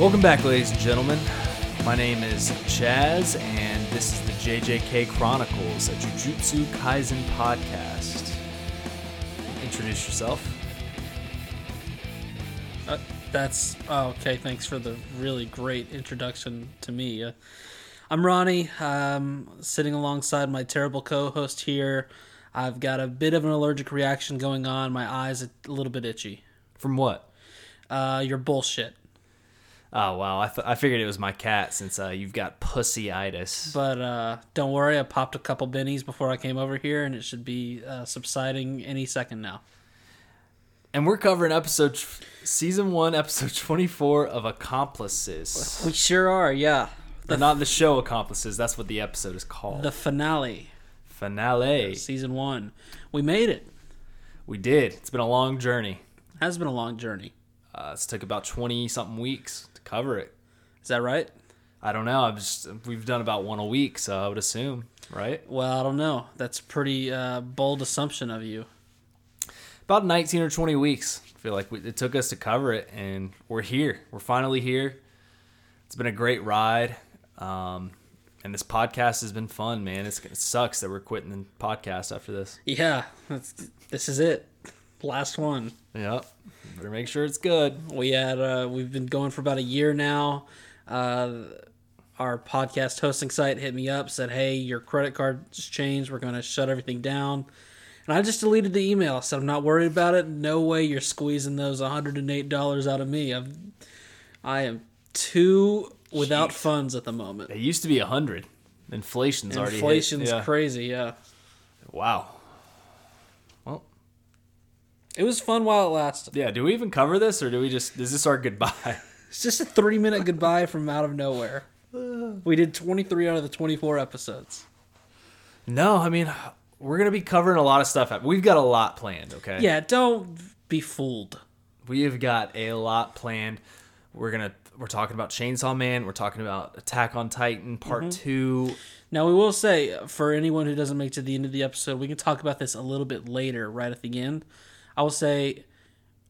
Welcome back, ladies and gentlemen. My name is Chaz, and this is the JJK Chronicles, a Jujutsu Kaisen podcast. Introduce yourself. Uh, that's oh, okay. Thanks for the really great introduction to me. Uh, I'm Ronnie. Um, sitting alongside my terrible co-host here. I've got a bit of an allergic reaction going on. My eyes a little bit itchy. From what? Uh, your bullshit. Oh wow, I, th- I figured it was my cat since uh, you've got pussyitis. But uh, don't worry, I popped a couple bennies before I came over here, and it should be uh, subsiding any second now. And we're covering episode, season one, episode twenty-four of Accomplices. We sure are, yeah. They're not the show Accomplices. That's what the episode is called. The finale, finale. season one. We made it. We did. It's been a long journey. Has been a long journey. Uh, it's took about twenty something weeks cover it. Is that right? I don't know. I'm just we've done about one a week, so I would assume, right? Well, I don't know. That's a pretty uh, bold assumption of you. About 19 or 20 weeks. I feel like we, it took us to cover it, and we're here. We're finally here. It's been a great ride, um, and this podcast has been fun, man. It's, it sucks that we're quitting the podcast after this. Yeah, that's, this is it. Last one. Yep. Better make sure it's good. We had uh, we've been going for about a year now. Uh, our podcast hosting site hit me up, said, "Hey, your credit card's changed. We're going to shut everything down." And I just deleted the email. I said, "I'm not worried about it. No way you're squeezing those 108 dollars out of me. I've, I am too without Jeez. funds at the moment. It used to be 100. Inflation's already. Inflation's Yeah. crazy. Yeah, Wow. Well, it was fun while it lasted. yeah. Do we even cover this, or do we just? Is this our goodbye? It's just a three minute goodbye from out of nowhere. We did 23 out of the 24 episodes. no, I mean, we're gonna be covering a lot of stuff. We've got a lot planned. Okay. Yeah, don't be fooled. We have got a lot planned. We're gonna we're talking about Chainsaw Man. We're talking about Attack on Titan Part Mm-hmm. Two. Now, we will say, for anyone who doesn't make it to the end of the episode, we can talk about this a little bit later, right at the end. I will say,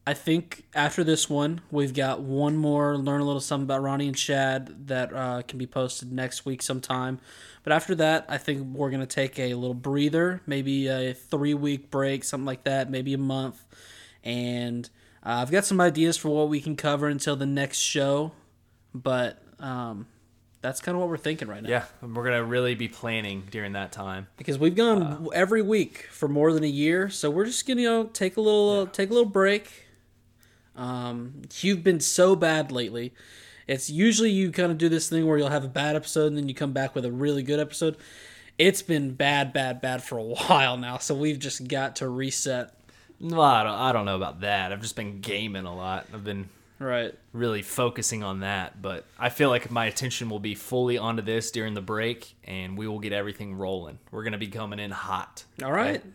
I think after this one, we've got one more learn a little something about Ronnie and Chaz that uh, can be posted next week sometime. But after that, I think we're going to take a little breather, maybe a three week break, something like that, maybe a month. And uh, I've got some ideas for what we can cover until the next show. But um, that's kind of what we're thinking right now. Yeah, we're gonna really be planning during that time. because we've gone Uh, every week for more than a year. So we're just gonna you know take a little take a little break. Um, you've been so bad lately. It's usually you kind of do this thing where you'll have a bad episode and then you come back with a really good episode. It's been bad, bad, bad for a while now. So we've just got to reset. No, I don't. I don't know about that. I've just been gaming a lot. I've been Right. really focusing on that. But I feel like my attention will be fully onto this during the break, and we will get everything rolling. We're gonna be coming in hot. All right. Okay?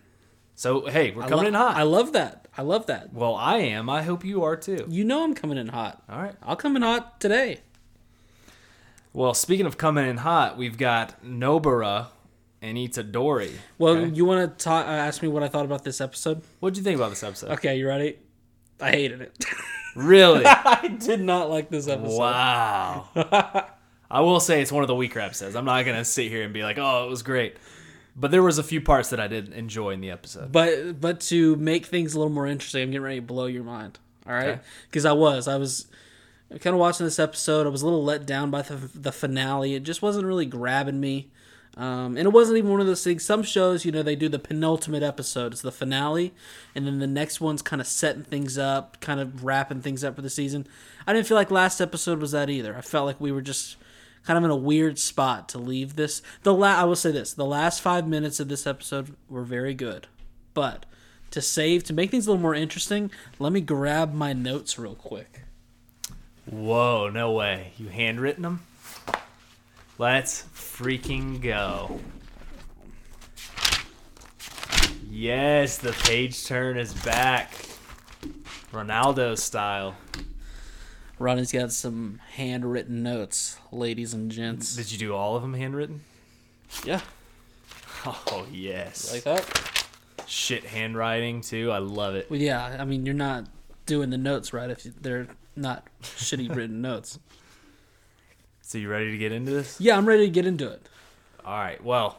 So hey, we're I coming lo- in hot. I love that. I love that. well, I am. I hope you are too. You know I'm coming in hot. All right. I'll come in hot today. Well, speaking of coming in hot, we've got Nobara and Itadori. Well, Okay. you want to ta- uh, ask me what I thought about this episode? What'd you think about this episode? Okay, you ready? I hated it. Really? I did not like this episode. wow. I will say it's one of the weaker episodes. I'm not gonna sit here and be like, "Oh, it was great," but there was a few parts that I did enjoy in the episode. But but to make things a little more interesting, I'm getting ready to blow your mind. All right, Okay. because I was I was kind of watching this episode. I was a little let down by the, the finale. It just wasn't really grabbing me. Um, and it wasn't even one of those things. Some shows, you know, they do the penultimate episode, it's the finale, and then the next one's kind of setting things up, kind of wrapping things up for the season. I didn't feel like last episode was that either. I felt like we were just kind of in a weird spot to leave this. The la- I will say this: the last five minutes of this episode were very good, but to save to make things a little more interesting, let me grab my notes real quick. Whoa, no way! You handwritten them? Let's freaking go! Yes, the page turn is back, Ronaldo style. Ronnie's got some handwritten notes, ladies and gents. Did you do all of them handwritten? Yeah, Oh yes. like that. Shit handwriting too. I love it. Well, yeah, I mean, you're not doing the notes right if they're not shitty written notes. So you ready to get into this? Yeah, I'm ready to get into it. All right. Well,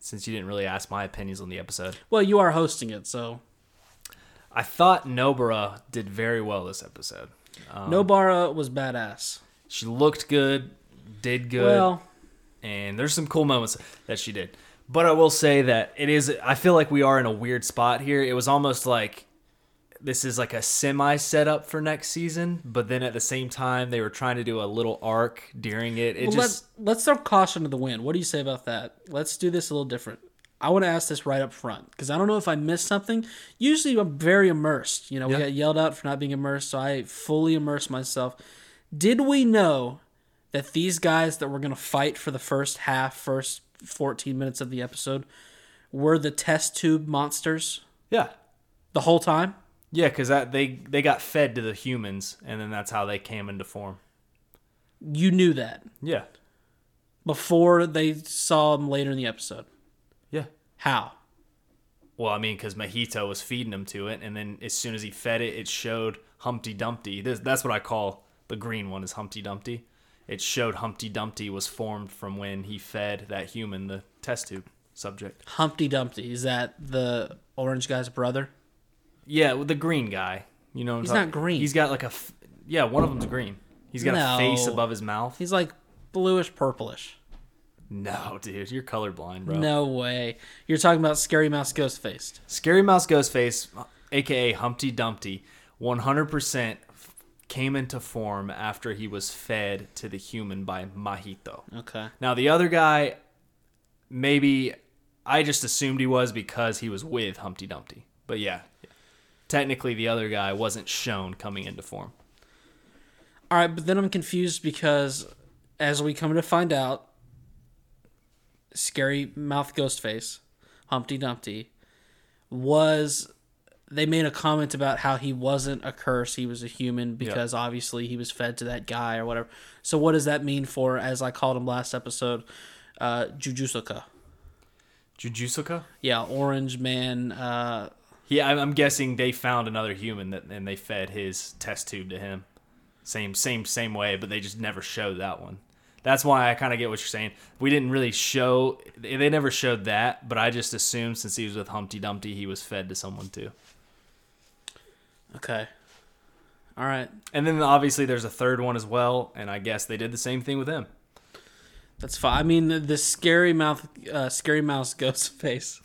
since you didn't really ask my opinions on the episode, Well, you are hosting it, so I thought Nobara did very well this episode. Um, Nobara was badass. She looked good, did good, Well, and there's some cool moments that she did. But I will say that it is. I feel like we are in a weird spot here. It was almost like this is like a semi setup for next season, but then at the same time they were trying to do a little arc during it. It well, just let, let's throw caution to the wind. What do you say about that? Let's do this a little different. I want to ask this right up front because I don't know if I missed something. Usually, I'm very immersed. You know, we Yeah. got yelled out for not being immersed, so I fully immersed myself. Did we know that these guys that were going to fight for the first half, first 14 minutes of the episode, were the test tube monsters yeah, the whole time? Yeah, because that they they got fed to the humans, and then that's how they came into form. You knew that Yeah, before they saw them later in the episode. yeah. How? Well, I mean, because Mahito was feeding him to it, and then as soon as he fed it, it showed Humpty Dumpty. This, that's what I call the green one is Humpty Dumpty. It showed Humpty Dumpty was formed from when he fed that human the test tube subject. Humpty Dumpty. Is that the orange guy's brother? Yeah, with the green guy. You know, He's not green. He's got like a f- yeah. One of them's green. He's got No. a face above his mouth. He's like bluish purplish. No, dude, you're colorblind, bro. No way. You're talking about Scary Mouse Ghost Faced. Scary Mouse Ghostface, aka Humpty Dumpty, 100% came into form after he was fed to the human by Mahito. Okay. Now, the other guy, maybe I just assumed he was because he was with Humpty Dumpty. But yeah, technically, the other guy wasn't shown coming into form. All right, but then I'm confused because as we come to find out, Scary Mouth Ghost Face, Humpty Dumpty, was. They made a comment about how he wasn't a curse, he was a human because obviously he was fed to that guy or whatever. So, what does that mean for, as I called him last episode, uh, Jujusuka? Jujutsuka? Yeah, Orange Man. Uh, Yeah, I'm I'm guessing they found another human that, and they fed his test tube to him. Same, same, same way, but they just never showed that one. That's why I kind of get what you're saying. We didn't really show, they they never showed that, but I just assumed since he was with Humpty Dumpty, he was fed to someone too. okay. All right. And then obviously there's a third one as well, and I guess they did the same thing with him. That's fine. I mean, the, the scary mouth, uh, scary mouse ghost face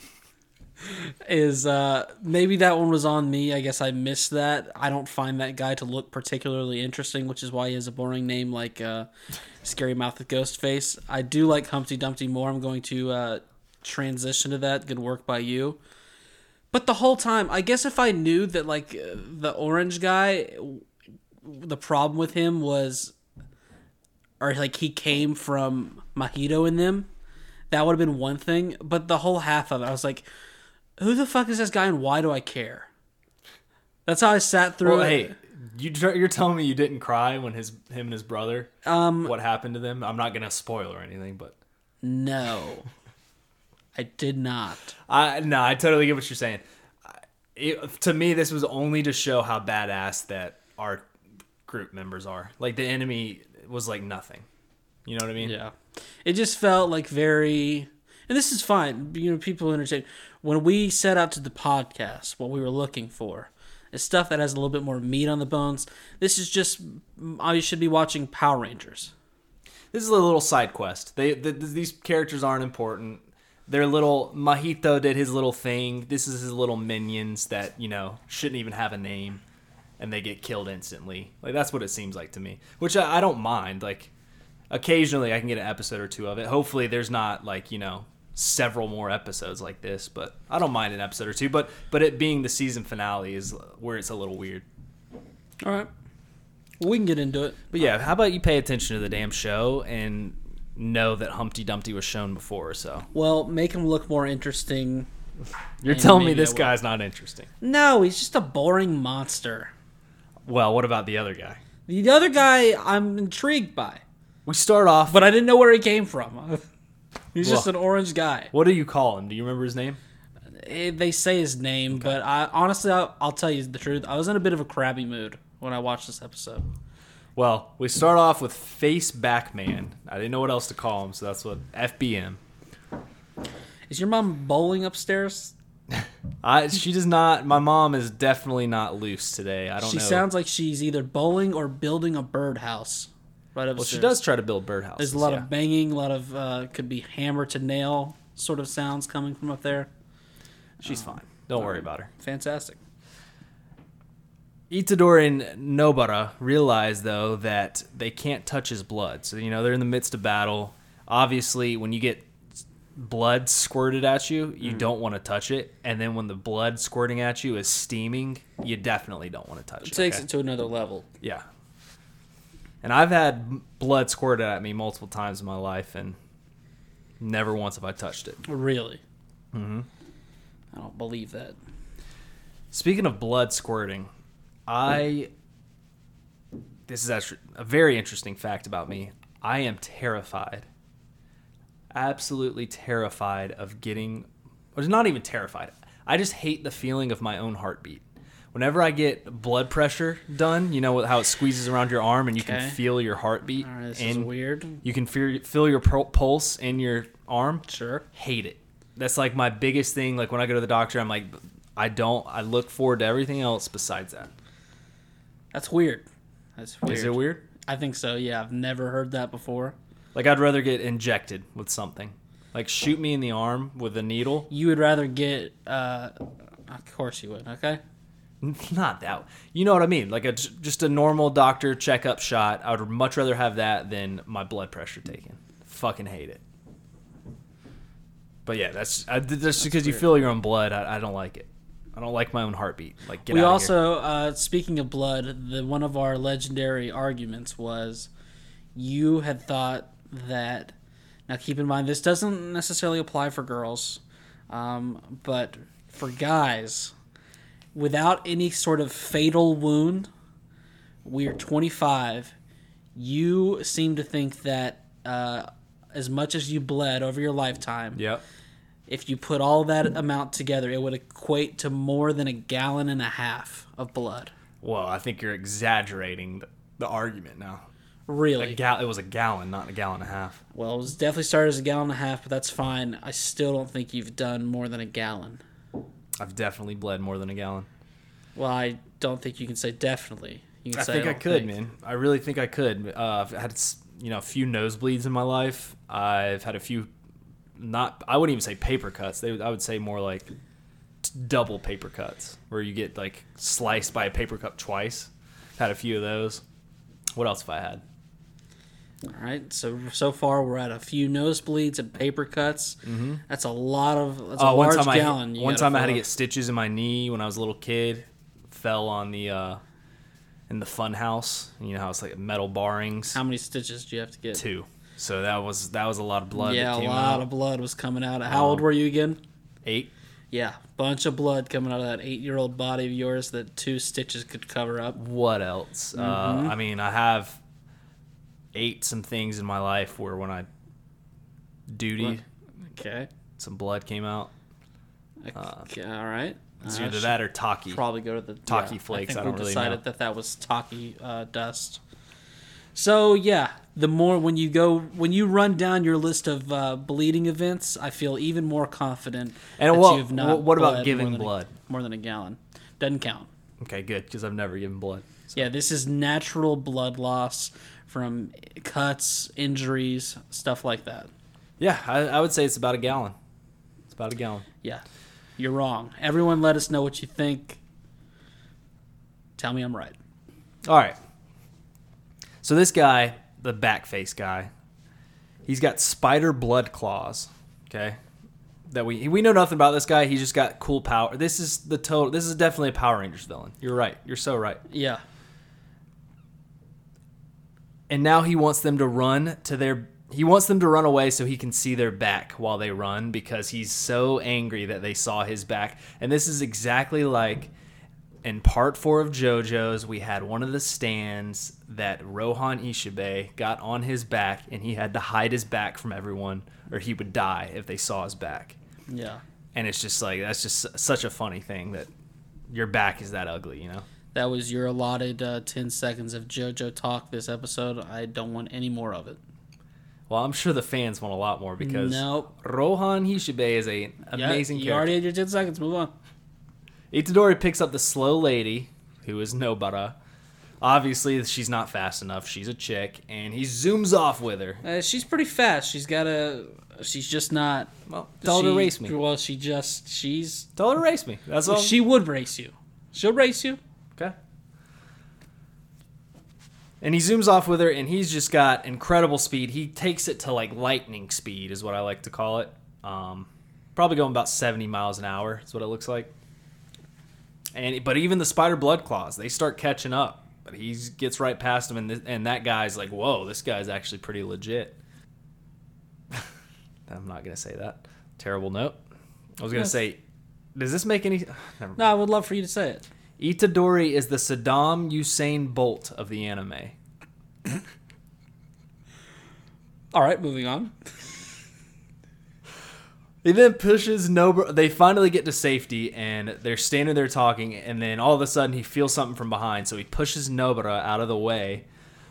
is uh, maybe that one was on me. I guess I missed that. I don't find that guy to look particularly interesting, which is why he has a boring name like uh, Scary Mouth with Ghost Face. I do like Humpty Dumpty more. I'm going to uh, transition to that. Good work by you. But the whole time, I guess if I knew that like uh, the orange guy, the problem with him was or like he came from Mahito in them, that would have been one thing. But the whole half of it, I was like, who the fuck is this guy and why do I care? That's how I sat through Well, it. hey, you you're telling me you didn't cry when his him and his brother Um, what happened to them? I'm not gonna spoil or anything, but no, I did not. I no, I totally get what you're saying. It, to me, this was only to show how badass that our group members are. Like the enemy was like nothing. You know what I mean? Yeah, it just felt like very, and this is fine. You know, people entertain. When we set out to the podcast, what we were looking for is stuff that has a little bit more meat on the bones. This is just, I should be watching Power Rangers. This is a little side quest. They th- th- these characters aren't important. They're little. Mahito did his little thing. This is his little minions that you know shouldn't even have a name, and they get killed instantly. Like that's what it seems like to me. Which I, I don't mind. Like occasionally I can get an episode or two of it. Hopefully there's not like you know several more episodes like this, but I don't mind an episode or two. But but it being the season finale is where it's a little weird. All right, we can get into it. But yeah, how about you pay attention to the damn show and know that Humpty Dumpty was shown before so. Well, make him look more interesting. You're telling me this guy's not interesting. No, he's just a boring monster. Well, what about the other guy? The other guy, I'm intrigued by, We start off. but I didn't know where he came from. He's just an orange guy. what do you call him? Do you remember his name? Eh, They say his name, but I honestly, I'll, I'll tell you the truth. I was in a bit of a crabby mood when I watched this episode. Well, we start off with Face Back Man. I didn't know what else to call him, so that's what FBM. Is your mom bowling upstairs? I she does not. My mom is definitely not loose today. I don't She know. sounds like she's either bowling or building a birdhouse. Right upstairs. well, she does try to build birdhouses. There's a lot yeah. of banging, a lot of uh, could be hammer to nail sort of sounds coming from up there. She's fine. Don't worry about her. Fantastic. Itadori and Nobara realize though that they can't touch his blood. So you know they're in the midst of battle. Obviously, when you get blood squirted at you, you don't want to touch it. And then when the blood squirting at you is steaming, you definitely don't want to touch It it. takes okay? it to another level. Yeah. And I've had blood squirted at me multiple times in my life, and never once have I touched it. Really. Mm-hmm. I don't believe that. Speaking of blood squirting, I. This is actually a very interesting fact about me. I am terrified. Absolutely terrified of getting. Or not even terrified. I just hate the feeling of my own heartbeat. Whenever I get blood pressure done, you know how it squeezes around your arm and you Okay. can feel your heartbeat. Right, this is weird. You can feel, feel your pulse in your arm. Sure. Hate it. That's like my biggest thing. Like when I go to the doctor, I'm like, I don't. I look forward to everything else besides that. That's weird. That's weird. Is it weird? I think so. Yeah, I've never heard that before. Like I'd rather get injected with something. Like shoot me in the arm with a needle. You would rather get. Uh, of course you would. Okay. Not that. You know what I mean? Like a just a normal doctor checkup shot. I would much rather have that than my blood pressure taken. Fucking hate it. But yeah, that's I, that's because you feel your own blood. I, I don't like it. I don't like my own heartbeat. Like get we also, uh, speaking of blood, the one of our legendary arguments was you had thought that. Now, keep in mind, this doesn't necessarily apply for girls, um, but for guys, without any sort of fatal wound, we are 25. You seem to think that uh, as much as you bled over your lifetime, Yep. if you put all that amount together, it would equate to more than a gallon and a half of blood. Well, I think you're exaggerating the, the argument now. A Really? gal- it was a gallon, not a gallon and a half. Well, it was definitely started as a gallon and a half, but that's fine. I still don't think you've done more than a gallon. I've definitely bled more than a gallon. Well, I don't think you can say definitely. You can I say think I don't could, think. man. I really think I could. Uh, I've had you know a few nosebleeds in my life. I've had a few, not I wouldn't even say paper cuts. They, I would say more like t- double paper cuts, where you get like sliced by a paper cup twice. Had a few of those. What else have I had? All right. So so far we're at a few nosebleeds and paper cuts. Mm-hmm. That's a lot of. That's a Oh, one time I gallon. one time I had to get stitches in my knee when I was a little kid. Fell on the uh, in the fun house. You know how it's like metal barrings. How many stitches do you have to get? Two. So that was that was a lot of blood. yeah, that a lot out. of blood was coming out. How old Um, were you again? eight. Yeah, bunch of blood coming out of that eight-year-old body of yours that two stitches could cover up. What else? Mm-hmm. Uh, I mean, I have ate some things in my life where when I duty, Okay. some blood came out. okay. All right. It's Uh, either that or taki. Probably go to the Taki yeah, flakes, I, think I don't we really decided know. that that was Taki uh, dust. So yeah, the more when you go when you run down your list of uh, bleeding events, I feel even more confident And that what- you've not. what about giving more than a- blood? more than a gallon? Doesn't count. Okay, good because I've never given blood. Yeah, this is natural blood loss from cuts, injuries, stuff like that. Yeah, I, I would say it's about a gallon. It's about a gallon. Yeah, you're wrong. Everyone, let us know what you think. Tell me I'm right. All right. So this guy, the back face guy, he's got spider blood claws. Okay. That we we know nothing about this guy. He's just got cool power. This is the total. This is definitely a Power Rangers villain. You're right. You're so right. Yeah, And now he wants them to run to their. He wants them to run away so he can see their back while they run because he's so angry that they saw his back. And this is exactly like in part four of JoJo's, we had one of the stands that Rohan Kishibe got on his back, and he had to hide his back from everyone, or he would die if they saw his back. yeah. And it's just like that's just such a funny thing that your back is that ugly, you know? That was your allotted uh, 10 seconds of JoJo talk this episode. I don't want any more of it. Well, I'm sure the fans want a lot more because Nope. Rohan Kishibe is a amazing you character. already had your 10 seconds. Move on. Itadori picks up the slow lady, who is Nobara. Obviously, she's not fast enough. She's a chick, and he zooms off with her. Uh, she's pretty fast. She's got a. She's just not. Well, tell her to she- race me. Well, she just. She's. Tell her to race me. That's all. She would race you. She'll race you. Okay. And he zooms off with her, and he's just got incredible speed. He takes it to like lightning speed, is what I like to call it. Um, probably going about 70 miles an hour, is what it looks like. And but even the spider blood claws, they start catching up. But he gets right past him, and th- and that guy's like, "Whoa, this guy's actually pretty legit." I'm not gonna say that. Terrible note. I was gonna Yes. say, does this make any? Never No, I would love for you to say it. Itadori is the Saddam Usain Bolt of the anime. All right, moving on. He then pushes Nobara. They finally get to safety, and they're standing there talking. And then all of a sudden, he feels something from behind, so he pushes Nobara out of the way,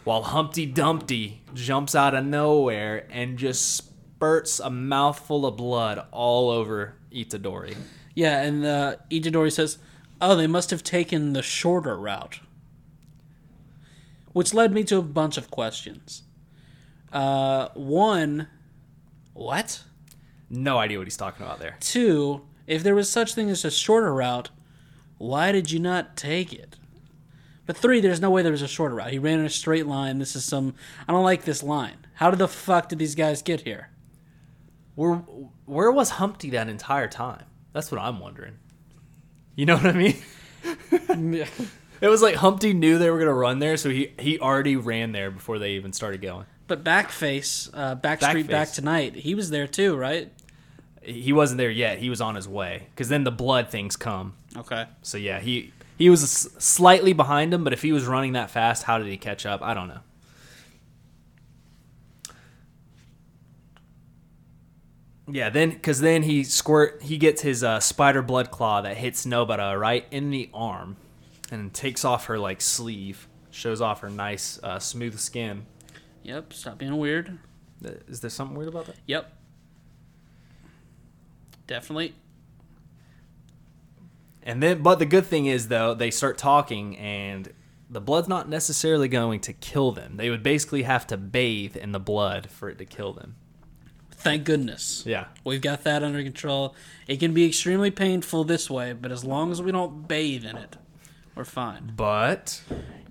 while Humpty Dumpty jumps out of nowhere and just spurts a mouthful of blood all over Itadori. Yeah, and uh, Itadori says, "Oh, they must have taken the shorter route," which led me to a bunch of questions. Uh, one, what? No idea what he's talking about there. Two, if there was such thing as a shorter route, why did you not take it? But three, there's no way there was a shorter route. He ran in a straight line. This is some. I don't like this line. How did the fuck did these guys get here? Where where was Humpty that entire time? That's what I'm wondering. You know what I mean? yeah. It was like Humpty knew they were gonna run there, so he he already ran there before they even started going. But Backface, uh, Backstreet Back Tonight, he was there too, right? He wasn't there yet. He was on his way because then the blood things come. Okay. So yeah, he he was slightly behind him, but if he was running that fast, how did he catch up? I don't know. Yeah, then because then he squirt he gets his uh, spider blood claw that hits Nobara right in the arm, and takes off her like sleeve, shows off her nice uh, smooth skin. Yep. Stop being weird. Is there something weird about that? Yep. Definitely. And then, but the good thing is though, they start talking, and the blood's not necessarily going to kill them. They would basically have to bathe in the blood for it to kill them. Thank goodness. Yeah. We've got that under control. It can be extremely painful this way, but as long as we don't bathe in it, we're fine. But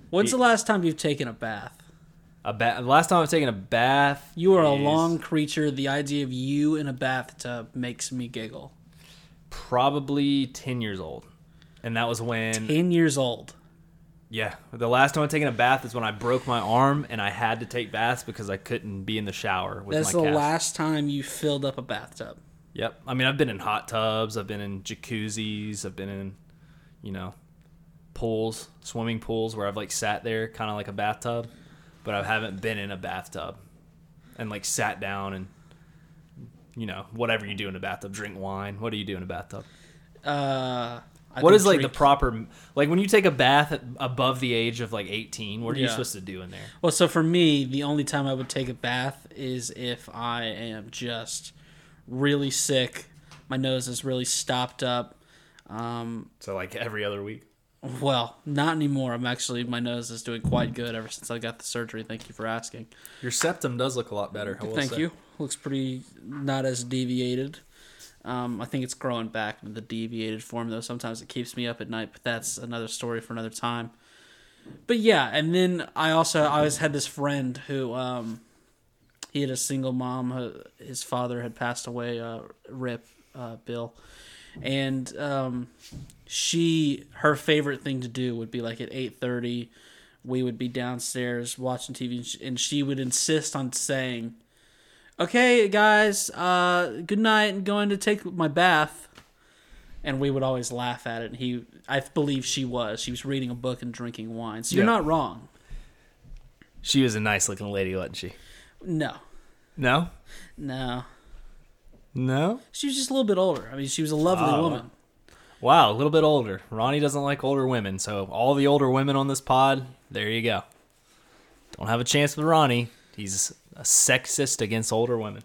When's the last time you've taken a bath? a ba- the last time I've taken a bath, You are a long creature. The idea of you in a bathtub makes me giggle. probably ten years old, and that was when 10 years old. Yeah, the last time I taken a bath is when I broke my arm and I had to take baths because I couldn't be in the shower with That's my the last time you filled up a bathtub. Yep. I mean, I've been in hot tubs, I've been in jacuzzis, I've been in, you know, pools, swimming pools where I've like sat there kind of like a bathtub, but I haven't been in a bathtub and like sat down and, you know, whatever you do in a bathtub, drink wine. What do you do in a bathtub? Uh, I What is like the proper, like when you take a bath above the age of like 18, what are you supposed to do in there? Well, so for me, the only time I would take a bath is if I am just really sick. My nose is really stopped up. Um, So like every other week. well, not anymore. I'm actually my nose is doing quite good ever since I got the surgery. Thank you for asking. Your septum does look a lot better. Thank say. you. Looks pretty not as deviated. Um, I think it's growing back into the deviated form though. Sometimes it keeps me up at night, but that's another story for another time. But yeah, and then I also I always had this friend who um, he had a single mom. His father had passed away. Uh, rip, uh, Bill, and um, she her favorite thing to do would be like at eight thirty. We would be downstairs watching TV, and she would insist on saying, "Okay, guys, uh, good night, and going to take my bath." And we would always laugh at it. And he, I believe she was. She was reading a book and drinking wine. So you're Yeah. not wrong. She was a nice looking lady, wasn't she? No, No? no. No? She was just a little bit older. I mean, she was a lovely woman. Wow, a little bit older. Ronnie doesn't like older women, so all the older women on this pod, there you go. Don't have a chance with Ronnie. He's a sexist against older women.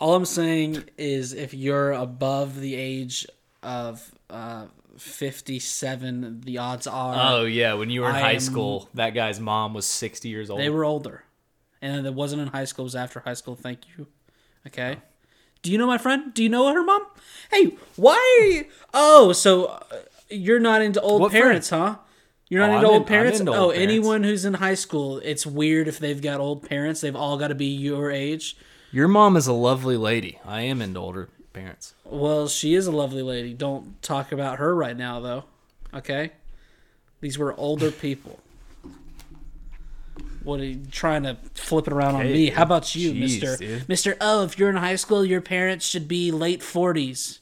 All I'm saying is if you're above the age of uh, 57, the odds are Oh yeah, when you were in I high am- school, that guy's mom was 60 years old. they were older. And it wasn't in high school, it was after high school. Thank you. Okay. Do you know my friend? Do you know her mom? Hey, why are you. Oh, so uh, you're not into old What parents, huh? You're not Oh, into I'm old in- parents? into oh, old parents. anyone who's in high school, it's weird if they've got old parents. They've all got to be your age. Your mom is a lovely lady. I am into older parents. Well, she is a lovely lady. Don't talk about her right now, though. Okay? These were older people. What are you trying to flip it around on me? How about you, Mister? Mister, oh, if you're in high school, your parents should be late forties,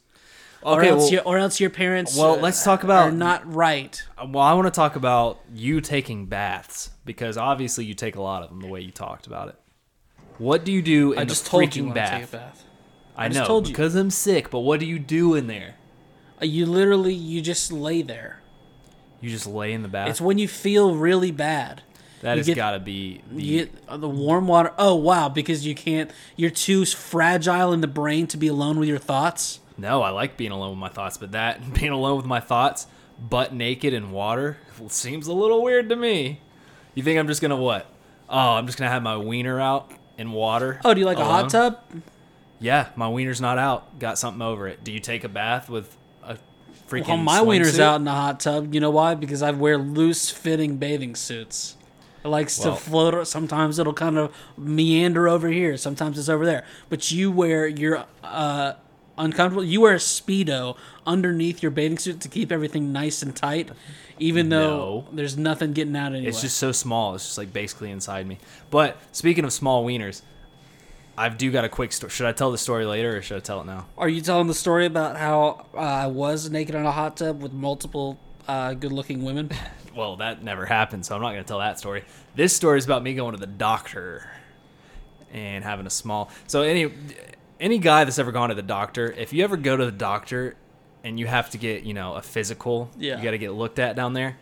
or Okay, else well- your or else your parents. Well, uh, let's talk about- are not right. Well, I want to talk about you taking baths because obviously you take a lot of them the way you talked about it. What do you do in I the just told freaking you bath? I take a bath. I, just know told you. because I'm sick, but what do you do in there? Uh, You literally you just lay there. You just lay in the bath. It's when you feel really bad. that you has got to be the, You get uh, the warm water. Oh wow! Because you can't. You're too fragile in the brain to be alone with your thoughts. No, I like being alone with my thoughts, but that being alone with my thoughts, butt naked in water, seems a little weird to me. You think I'm just gonna what? Oh, I'm just gonna have my wiener out in water. Oh, do you like a hot tub? Yeah, my wiener's not out. Got something over it. Do you take a bath with a freaking? Well, my wiener's out in the hot tub. You know why? Because I wear loose fitting bathing suits. It likes to float. Sometimes it'll kind of meander over here. Sometimes it's over there. But you wear your uh, uncomfortable. You wear a speedo underneath your bathing suit to keep everything nice and tight, even though No. there's nothing getting out anyway. It's just so small. It's just like basically inside me. But speaking of small wieners, I do got a quick story. Should I tell the story later or should I tell it now? Are you telling the story about how uh, I was naked in a hot tub with multiple uh, good-looking women? Well, that never happened, so I'm not going to tell that story. This story is about me going to the doctor and having a small. So any any guy that's ever gone to the doctor, if you ever go to the doctor and you have to get, you know, a physical, Yeah. you got to get looked at down there.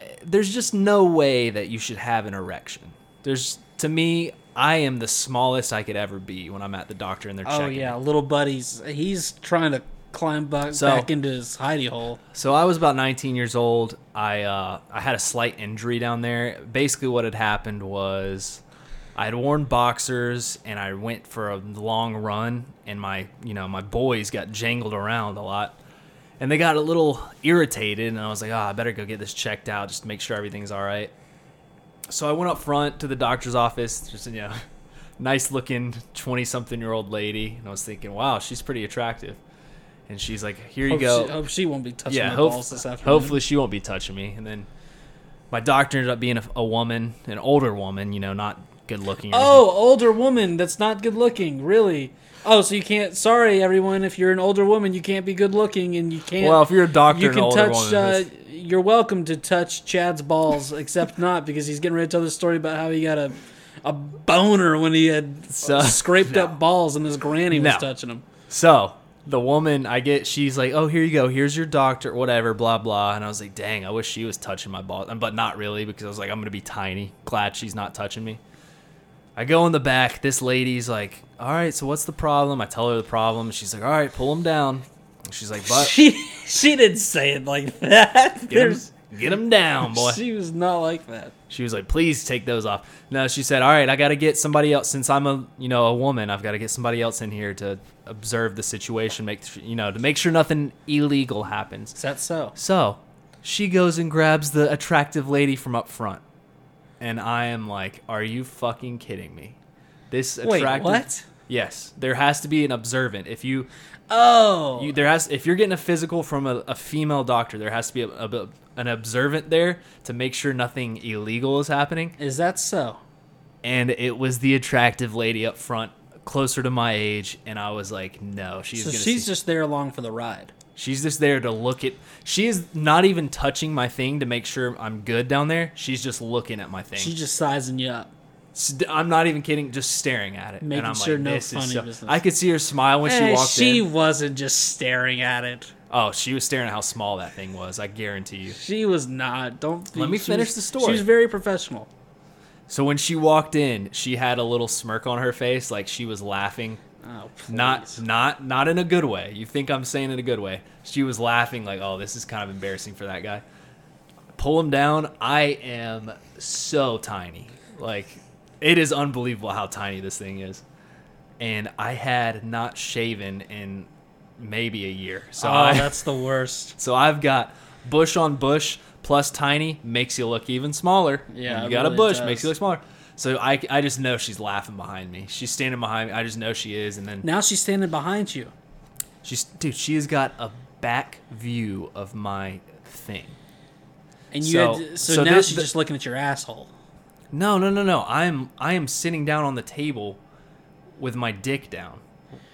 eh, There's just no way that you should have an erection. There's to me, I am the smallest I could ever be when I'm at the doctor and they're Oh checking. Oh yeah, little buddies. He's trying to climb back, So- back into his hidey hole. So I was about 19 years old. I uh, I had a slight injury down there. Basically, what had happened was I had worn boxers and I went for a long run, and my you know my boys got jangled around a lot, and they got a little irritated, and I was like, oh, I better go get this checked out just to make sure everything's all right. So I went up front to the doctor's office, just you know, nice looking 20 something year old lady, and I was thinking, wow, she's pretty attractive. And she's like, "Here you Hope go." She, hope she won't be touching yeah, my hope- balls this afternoon. hopefully she won't be touching me. And then my doctor ended up being a, a woman, an older woman, you know, not good looking. Oh, older woman that's not good looking. Really? Oh, so you can't. Sorry, everyone. If you're an older woman, you can't be good looking, and you can't. Well, if you're a doctor you can touch. woman, Uh, you're welcome to touch Chaz's balls, except not because he's getting ready to tell the story about how he got a a boner when he had So- scraped no. up balls and his granny was No. touching him. so the woman I get, she's like, "Oh, here you go. Here's your doctor, whatever, blah blah." And I was like, "Dang, I wish she was touching my balls," but not really because I was like, "I'm gonna be tiny. Glad she's not touching me." I go in the back. This lady's like, "All right, so what's the problem?" I tell her the problem. She's like, "All right, pull him down." She's like, "But She she didn't say it like that. get him, There's get him down, boy." she was not like that. She was like, "Please take those off." No, she said, "All right, I got to get somebody else since I'm a, you know, a woman. I've got to get somebody else in here to observe the situation, make, you know, to make sure nothing illegal happens." Is that so? So, she goes and grabs the attractive lady from up front. And I am like, "Are you fucking kidding me?" This attractive. Wait, what? Yes, there has to be an observant. If you Oh, you, there has if you're getting a physical from a, a female doctor, there has to be a, a- an observant there to make sure nothing illegal is happening. is that so? And it was the attractive lady up front, closer to my age, and I was like, no, she's So gonna she's see- just there along for the ride. She's just there to look at. She is not even touching my thing to make sure I'm good down there. She's just looking at my thing. She's just sizing you up. St- I'm not even kidding, just staring at it. Making and I'm sure like, no this is funny so... business. I could see her smile when she eh, walked she in. She wasn't just staring at it. Oh, she was staring at how small that thing was. I guarantee you. She was not. Don't Let me finish was- the story. She was very professional. So when she walked in, she had a little smirk on her face, like she was laughing. Oh, Not, not, not in a good way. You think I'm saying it in a good way? She was laughing, like, "Oh, this is kind of embarrassing for that guy." Pull him down. I am so tiny. Like, it is unbelievable how tiny this thing is. And I had not shaven in maybe a year. So oh, I, that's the worst. so I've got bush on bush plus tiny makes you look even smaller. Yeah, you got a bush does. makes you look smaller. So I, I just know she's laughing behind me. She's standing behind me. I just know she is. And then Now she's standing behind you. she's dude. She has got a back view of my thing. And you So- had, so, so now this- she's the- just looking at your asshole. No, no, no, no. I'm I am sitting down on the table with my dick down.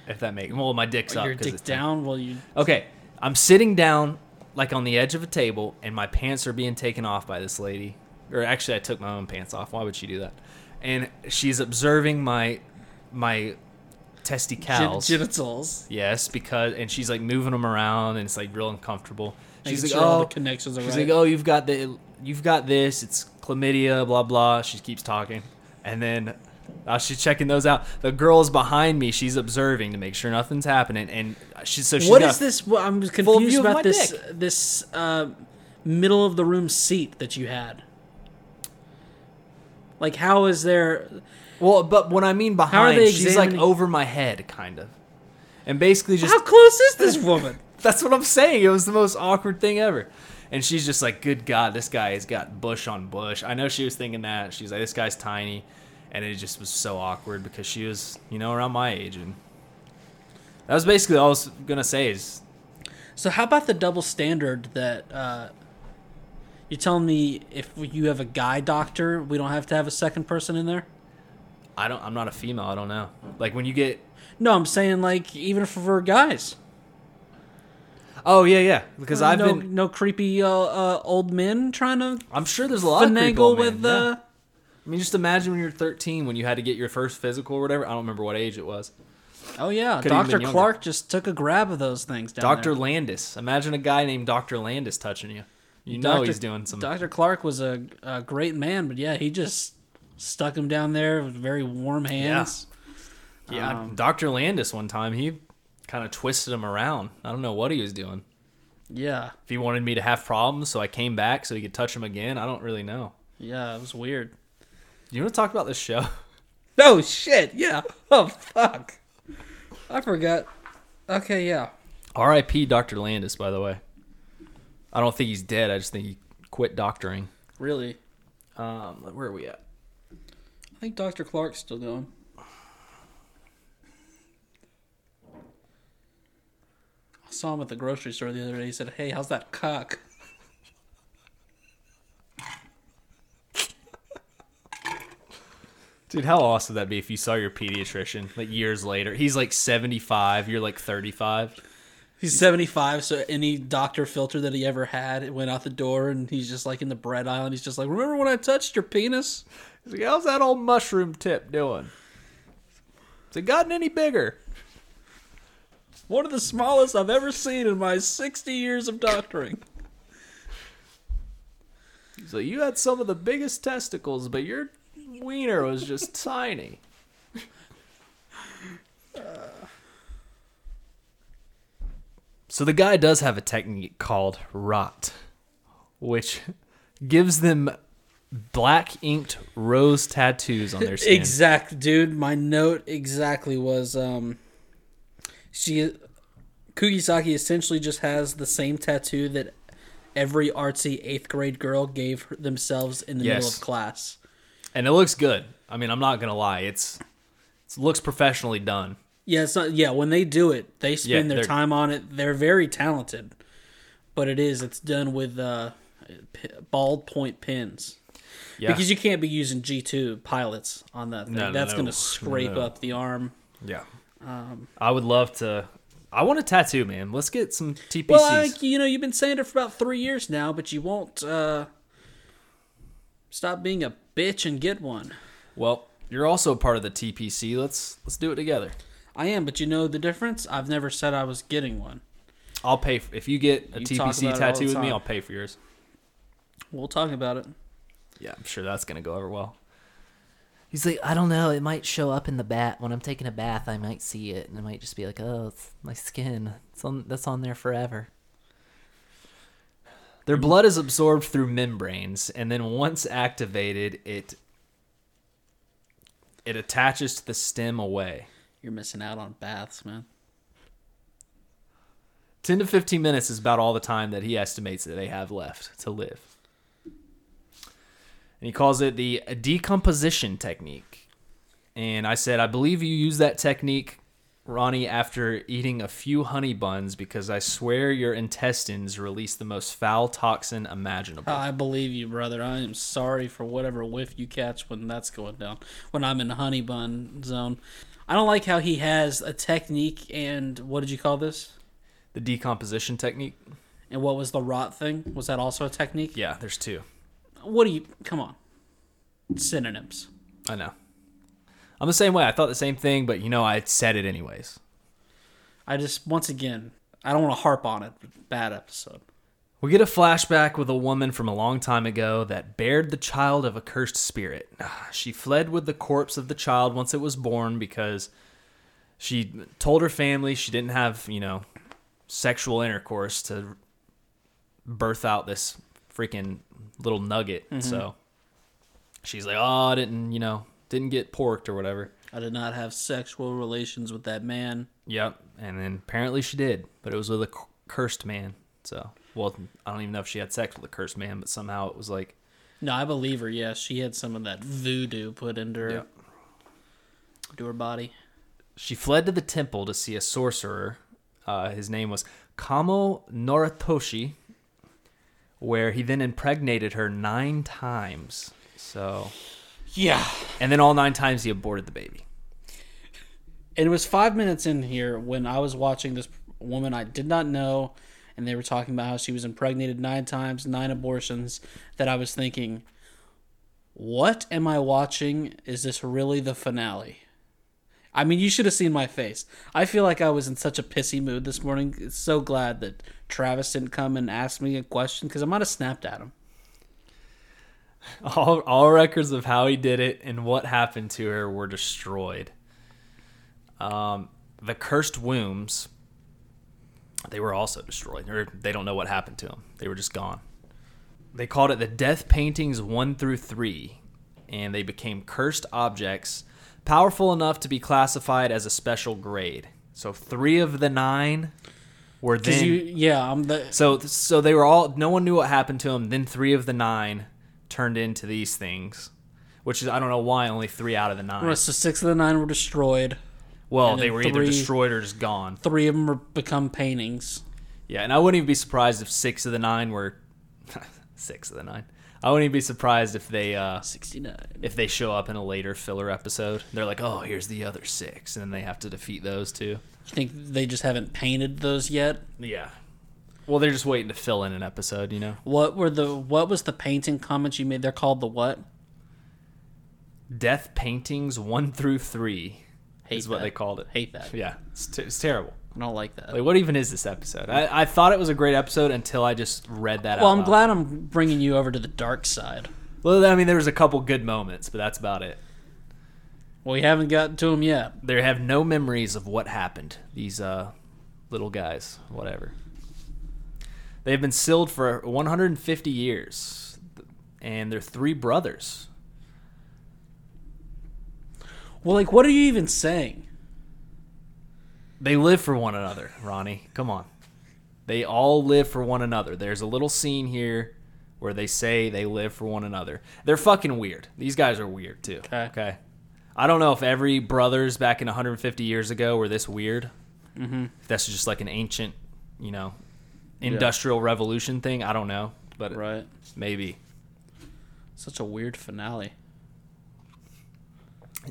If that makes well, my dick's up. your dick down while you Okay, I'm sitting down like on the edge of a table, and my pants are being taken off by this lady. Or actually, I took my own pants off. Why would she do that? And she's observing my my testy gen- genitals. yes, because and she's like moving them around, and it's like real uncomfortable. She's like, sure all oh, the connections are she's right. like, oh, you've got the you've got this. It's chlamydia, blah blah. She keeps talking, and then. Uh, she's checking those out. The girl's behind me. She's observing to make sure nothing's happening, and she so she's what is this? Well, I'm confused about this dick. this uh, middle of the room seat that you had. Like, how is there? Well, but when I mean behind, they she's like examining- over my head, kind of. And basically just How close is this woman? that's what I'm saying. It was the most awkward thing ever. And she's just like, "Good God, this guy has got bush on bush." I know she was thinking that. She's like, "This guy's tiny," and it just was so awkward because she was, you know, around my age, and that was basically all I was gonna say. Is So how about the double standard that uh, you're telling me if you have a guy doctor, we don't have to have a second person in there? I don't. I'm not a female. I don't know. Like when you get. No, I'm saying like even for guys. Oh yeah, yeah. Because I've no, been. no creepy uh, uh, old men trying to I'm sure there's a lot of creep finagle old with men, yeah. uh, I mean, just imagine when you're 13 when you had to get your first physical or whatever. I don't remember what age it was. Oh yeah, Doctor. Clark just took a grab of those things. Dr. there. Landis. Imagine a guy named Dr. Landis touching you. You know Dr. he's doing some. Dr. Clark was a, a great man, but yeah, he just stuck him down there with very warm hands. yeah, um, Dr. Landis one time he kind of twisted him around. I don't know what he was doing. Yeah, If he wanted me to have problems, so I came back so he could touch him again. I don't really know. yeah, it was weird. You want to talk about this show? Oh shit! Yeah. Oh fuck. I forgot. Okay, yeah. R.I.P. Dr. Landis, by the way. I don't think he's dead. I just think he quit doctoring. Really, Um, where are we at? I think Doctor Clark's still going. I saw him at the grocery store the other day. He said, "Hey, how's that cock?" Dude, how awesome would that be if you saw your pediatrician like years later? He's like 75, you're like 35. He's 75, so any doctor filter that he ever had, it went out the door, and he's just like in the bread aisle, and he's just like, "Remember when I touched your penis?" He's like, how's that old mushroom tip doing? Has it gotten any bigger? One of the smallest I've ever seen in my 60 years of doctoring. Like, you had some of the biggest testicles, but your wiener was just tiny. So the guy does have a technique called rot, which gives them black inked rose tattoos on their skin. Exact, dude. My note exactly was um, she Kugisaki essentially just has the same tattoo that every artsy eighth grade girl gave themselves in the middle of class. and it looks good. I mean, I'm not gonna lie, it's it looks professionally done. Yeah, it's not. Yeah, when they do it, they spend Yeah, their time on it. They're very talented, but it is. It's done with uh, bald point pins. Yeah, Because you can't be using G two pilots on that thing. No, no, That's no. gonna scrape No. up the arm. yeah. Um, I would love to. I want a tattoo, man. Let's get some TPCs. well, like, you know, you've been saying it for about three years now, but you won't uh, stop being a bitch and get one. Well, You're also part of the TPC. Let's let's do it together. I am, but you know the difference? I've never said I was getting one. I'll pay for, if you get a You TPC about it all tattoo with me. I'll pay for yours. We'll talk about it. Yeah, I'm sure that's gonna go over well. He's like, I don't know. It might show up in the bath when I'm taking a bath. I might see it, and it might just be like, oh, it's my skin. It's on. That's on there forever. Their blood is absorbed through membranes, and then once activated, it it attaches to the stem away. You're missing out on baths, man. 10 to 15 minutes is about all the time that he estimates that they have left to live. And he calls it the decomposition technique. And I said, I believe you use that technique, Ronnie, after eating a few honey buns because I swear your intestines release the most foul toxin imaginable. I believe you, brother. I am sorry for whatever whiff you catch when that's going down. When I'm in the honey bun zone. I don't like how he has a technique and what did you call this? the decomposition technique? And what was the rot thing? Was that also a technique? Yeah, there's two. What do you come on? Synonyms. I know. I'm the same way. I thought the same thing, but you know, I said it anyways. I just once again I don't want to harp on it. but Bad episode. We get a flashback with a woman from a long time ago that bared the child of a cursed spirit. Ah, she fled with the corpse of the child once it was born because she told her family she didn't have, you know, sexual intercourse to birth out this freaking little nugget. Mm-hmm. So she's like, "Oh, I didn't, you know, didn't get porked or whatever." I did not have sexual relations with that man. Yep. And then apparently she did, but it was with a cursed man. So, well, I don't even know if she had sex with a cursed man, but somehow it was like, No, I believe her. Yes, she had some of that voodoo put into her, Yeah. to her body. she fled to the temple to see a sorcerer. Uh, his name was Kamo Noritoshi, where he then impregnated her nine times. So, Yeah. and then all nine times he aborted the baby. And it was five minutes in here when I was watching this woman I did not know, and they were talking about how she was impregnated nine times, nine abortions, that I was thinking, what am I watching? Is this really the finale? I mean, you should have seen my face. I feel like I was in such a pissy mood this morning. So glad that Travis didn't come and ask me a question because I might have snapped at him. All, all records of how he did it and what happened to her were destroyed. Um, the cursed wombs, they were also destroyed. Or they don't know what happened to them. They were just gone. They called it the Death Paintings 1 through 3, and they became cursed objects powerful enough to be classified as a special grade. So three of the nine were then. you, yeah, I'm the So so they were all no one knew what happened to them. Then three of the nine turned into these things, which is I don't know why only three out of the nine. so six of the nine were destroyed. Well, they were either three- destroyed or just gone. Three of them were become paintings. Yeah, and I wouldn't even be surprised if six of the nine were six of the nine. I wouldn't even be surprised if they uh, Sixty nine. if they show up in a later filler episode. They're like, oh, here's the other six, and then they have to defeat those two. You think they just haven't painted those yet? Yeah. Well, they're just waiting to fill in an episode, you know. What were the what was the painting comments you made? They're called the what? Death paintings one through three Hate is what that. they called it. Hate that. Yeah, it's, t- it's terrible. I don't like that. Like, what even is this episode? I, I thought it was a great episode until I just read that. well, I'm loud. glad I'm bringing you over to the dark side. Well, I mean, there was a couple good moments, but that's about it. Well, We haven't gotten to them yet. They have no memories of what happened. These uh, little guys, whatever. They've been sealed for 150 years, and they're three brothers. Well, like, what are you even saying? They live for one another, Ronnie. Come on. They all live for one another. There's a little scene here where they say they live for one another. They're fucking weird. These guys are weird too. Okay. Okay. I don't know if every brothers back in 150 years ago were this weird. Mm-hmm. If that's just like an ancient, you know, industrial revolution thing. I don't know, but Right. maybe. Such a weird finale.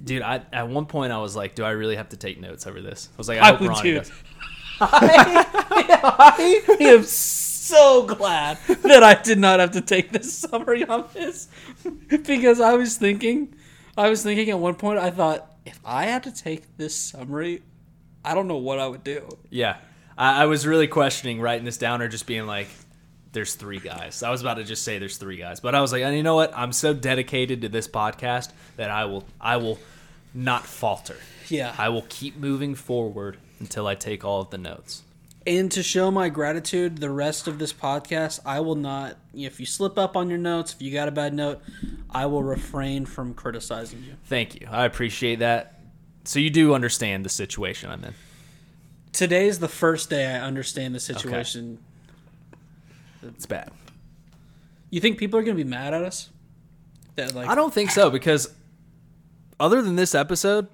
Dude, I at one point I was like, do I really have to take notes over this? I was like, I, I hope would Ronnie too. does. I am so glad that I did not have to take this summary on this because I was thinking, I was thinking at one point, I thought, if I had to take this summary, I don't know what I would do. Yeah. I, I was really questioning writing this down or just being like, there's three guys. I was about to just say there's three guys. But I was like, and you know what? I'm so dedicated to this podcast that I will I will not falter. Yeah. I will keep moving forward until I take all of the notes. And to show my gratitude, the rest of this podcast, I will not. If you slip up on your notes, if you got a bad note, I will refrain from criticizing you. Thank you. I appreciate that. So you do understand the situation I'm in. Today's the first day I understand the situation. It's bad. You think people are going to be mad at us? That like I don't think so because other than this episode,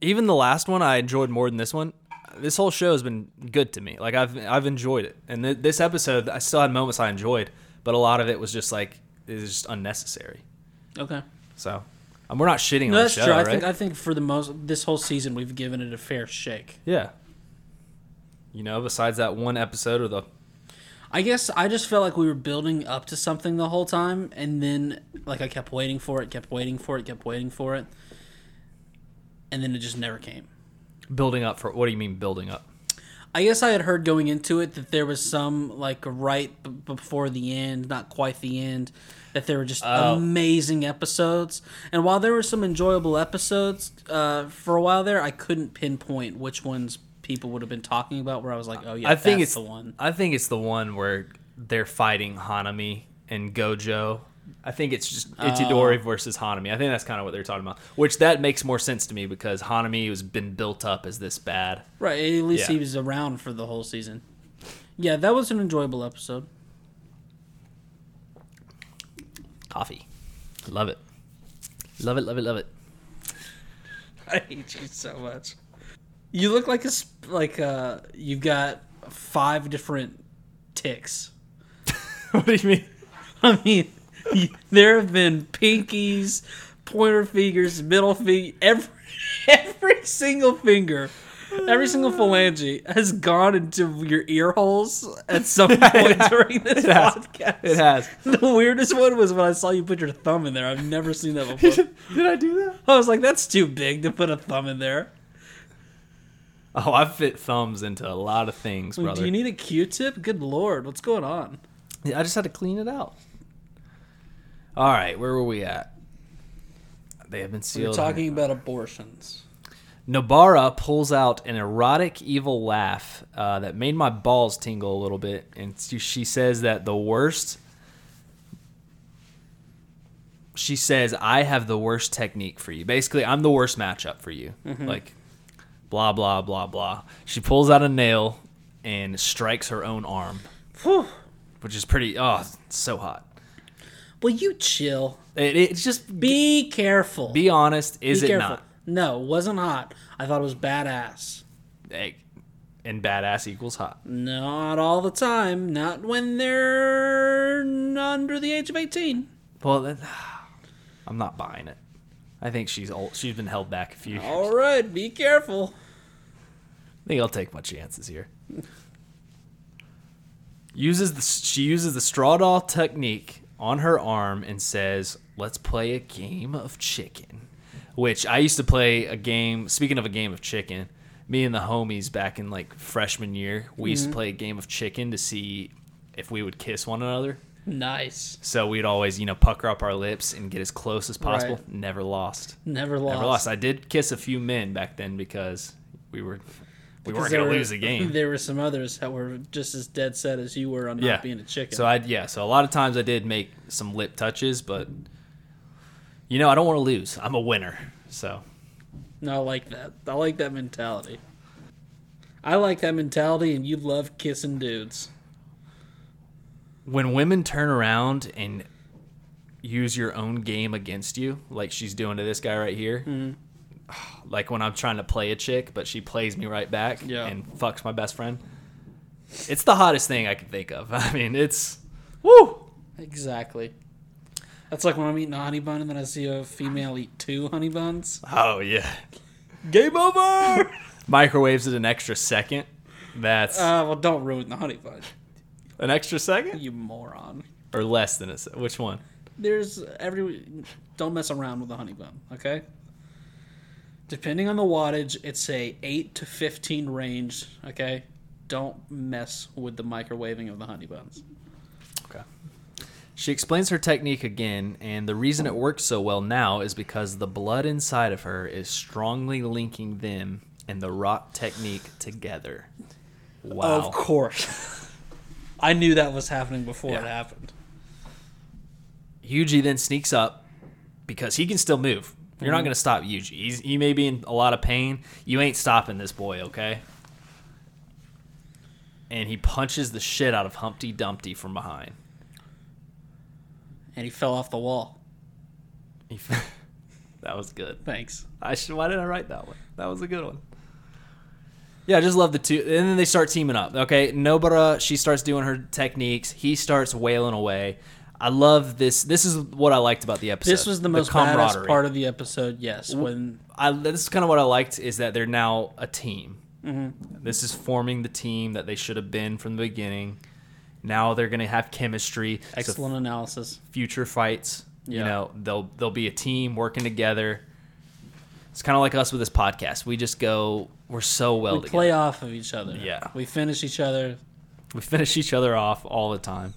even the last one I enjoyed more than this one. This whole show has been good to me. Like I've I've enjoyed it, and th- this episode I still had moments I enjoyed, but a lot of it was just like it was just unnecessary. okay. So um, we're not shitting No, on the that's show, true. I right? think I think for the most this whole season we've given it a fair shake. yeah. You know, besides that one episode of the I guess I just felt like we were building up to something the whole time, and then like I kept waiting for it, kept waiting for it, kept waiting for it, and then it just never came. building up for what do you mean building up? I guess I had heard going into it that there was some like right b- before the end, not quite the end, that there were just Oh. amazing episodes. And while there were some enjoyable episodes uh, for a while there, I couldn't pinpoint which ones people would have been talking about. Where I was like, oh yeah, I think that's it's the one. I think it's the one where they're fighting Hanami and Gojo. I think it's just Itadori oh. versus Hanami. I think that's kind of what they're talking about. Which that makes more sense to me because Hanami has been built up as this bad. Right. At least Yeah. he was around for the whole season. Yeah, that was an enjoyable episode. Coffee, love it, love it, love it, love it. I hate you so much. You look like a like uh you've got five different ticks. what do you mean? I mean, y- there have been pinkies, pointer fingers, middle finger, every every single finger, every single phalange has gone into your ear holes at some point during this It has. podcast. It has. The weirdest one was when I saw you put your thumb in there. I've never seen that before. Did I do that? I was like, that's too big to put a thumb in there. Oh, I fit thumbs into a lot of things, brother. Do you need a Q-tip? Good lord, what's going on? Yeah, I just had to clean it out. All right, where were we at? They have been We're sealed. talking about abortions. Nobara pulls out an erotic, evil laugh uh, that made my balls tingle a little bit, and she- she says that the worst. She says, "I have the worst technique for you. Basically, I'm the worst matchup for you. Like, blah blah blah blah." She pulls out a nail and strikes her own arm, Whew. which is pretty. Oh, it's so hot. Will you chill? It, it's just Be careful. be honest. Is Be it careful. not? No, it wasn't hot. I thought it was badass. Hey, and badass equals hot. Not all the time. Not when they're under the age of 18. Well, then, I'm not buying it. I think she's old. She's been held back a few years. All right, be careful. I think I'll take my chances here. uses the she uses the straw doll technique on her arm and says, "Let's play a game of chicken." Which I used to play a game. Speaking of a game of chicken, me and the homies back in like freshman year, we used to mm-hmm. play a game of chicken to see if we would kiss one another. Nice. So we'd always, you know, pucker up our lips and get as close as possible. Right. Never lost. Never lost. Never lost. I did kiss a few men back then because we were we Because weren't gonna lose the game. There were some others that were just as dead set as you were on not being a chicken. So I yeah. So a lot of times I did make some lip touches, but you know I don't want to lose. I'm a winner. So no, I like that. I like that mentality. I like that mentality, and you love kissing dudes. when women turn around and use your own game against you, like she's doing to this guy right here. Mm-hmm. Like when I'm trying to play a chick, but she plays me right back Yeah. and fucks my best friend. It's the hottest thing I can think of. I mean, it's woo. Exactly. That's like when I'm eating a honey bun and then I see a female eat two honey buns. Oh yeah. Game over. Microwaves it an extra second. That's uh, well, don't ruin the honey bun, an extra second you moron. or less than a se- which one? there's every don't mess around with the honey bun, okay? Depending on the wattage, it's a 8 to 15 range, okay? Don't mess with the microwaving of the honey buns. Okay. She explains her technique again, and the reason it works so well now is because the blood inside of her is strongly linking them and the rock technique together. Wow. Of course. I knew that was happening before it happened. Yuji then sneaks up because he can still move. You're not mm-hmm. going to stop Yuji. He's, he may be in a lot of pain. You ain't stopping this boy, okay? And he punches the shit out of Humpty Dumpty from behind. And he fell off the wall. He, that was good. Thanks. I should. Why didn't I write that one? That was a good one. Yeah, I just love the two. And then they start teaming up. Okay, Nobara, she starts doing her techniques. He starts wailing away. I love this. This is what I liked about the episode. This was the most badass camaraderie. part of the episode, yes. When I, this is kind of what I liked is that they're now a team. Mm-hmm. This is forming the team that they should have been from the beginning. Now they're going to have chemistry. So excellent analysis. future fights. You know, they'll they'll be a team working together. It's kind of like us with this podcast. We just go. We're so well we together. play off of each other. Yeah. We finish each other. we finish each other off all the time.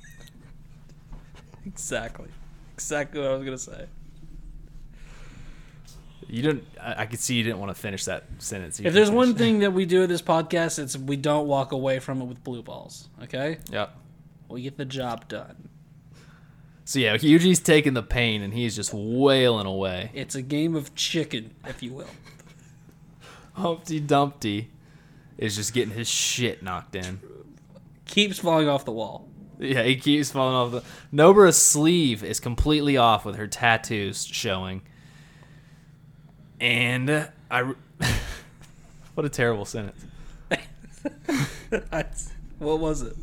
Exactly. Exactly what I was gonna say. You didn't. I, I could see you didn't want to finish that sentence. You If there's one it. thing that we do with this podcast, it's we don't walk away from it with blue balls. Okay? Yep. We get the job done. So yeah, Yuji's taking the pain and he's just wailing away. It's a game of chicken, if you will. Humpty Dumpty is just getting his shit knocked in. Keeps falling off the wall. Yeah, he keeps falling off the. Nobara's sleeve is completely off with her tattoos showing. And uh, I. what a terrible sentence. what was it?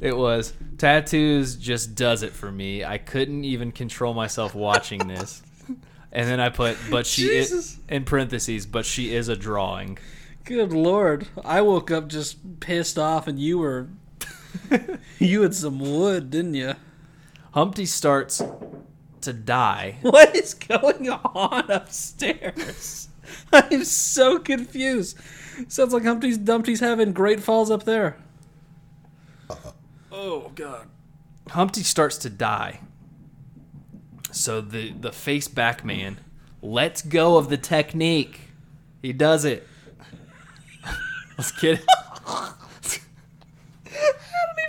It was tattoos just does it for me. I couldn't even control myself watching this. And then I put, but she is in parentheses, but she is a drawing. Good lord. I woke up just pissed off and you were you had some wood, didn't you? Humpty starts to die. What is going on upstairs? I'm so confused. Sounds like Humpty's Dumpty's having great falls up there. Uh-huh. Oh god. Humpty starts to die. So the the face back man lets go of the technique. He does it. Let's get I don't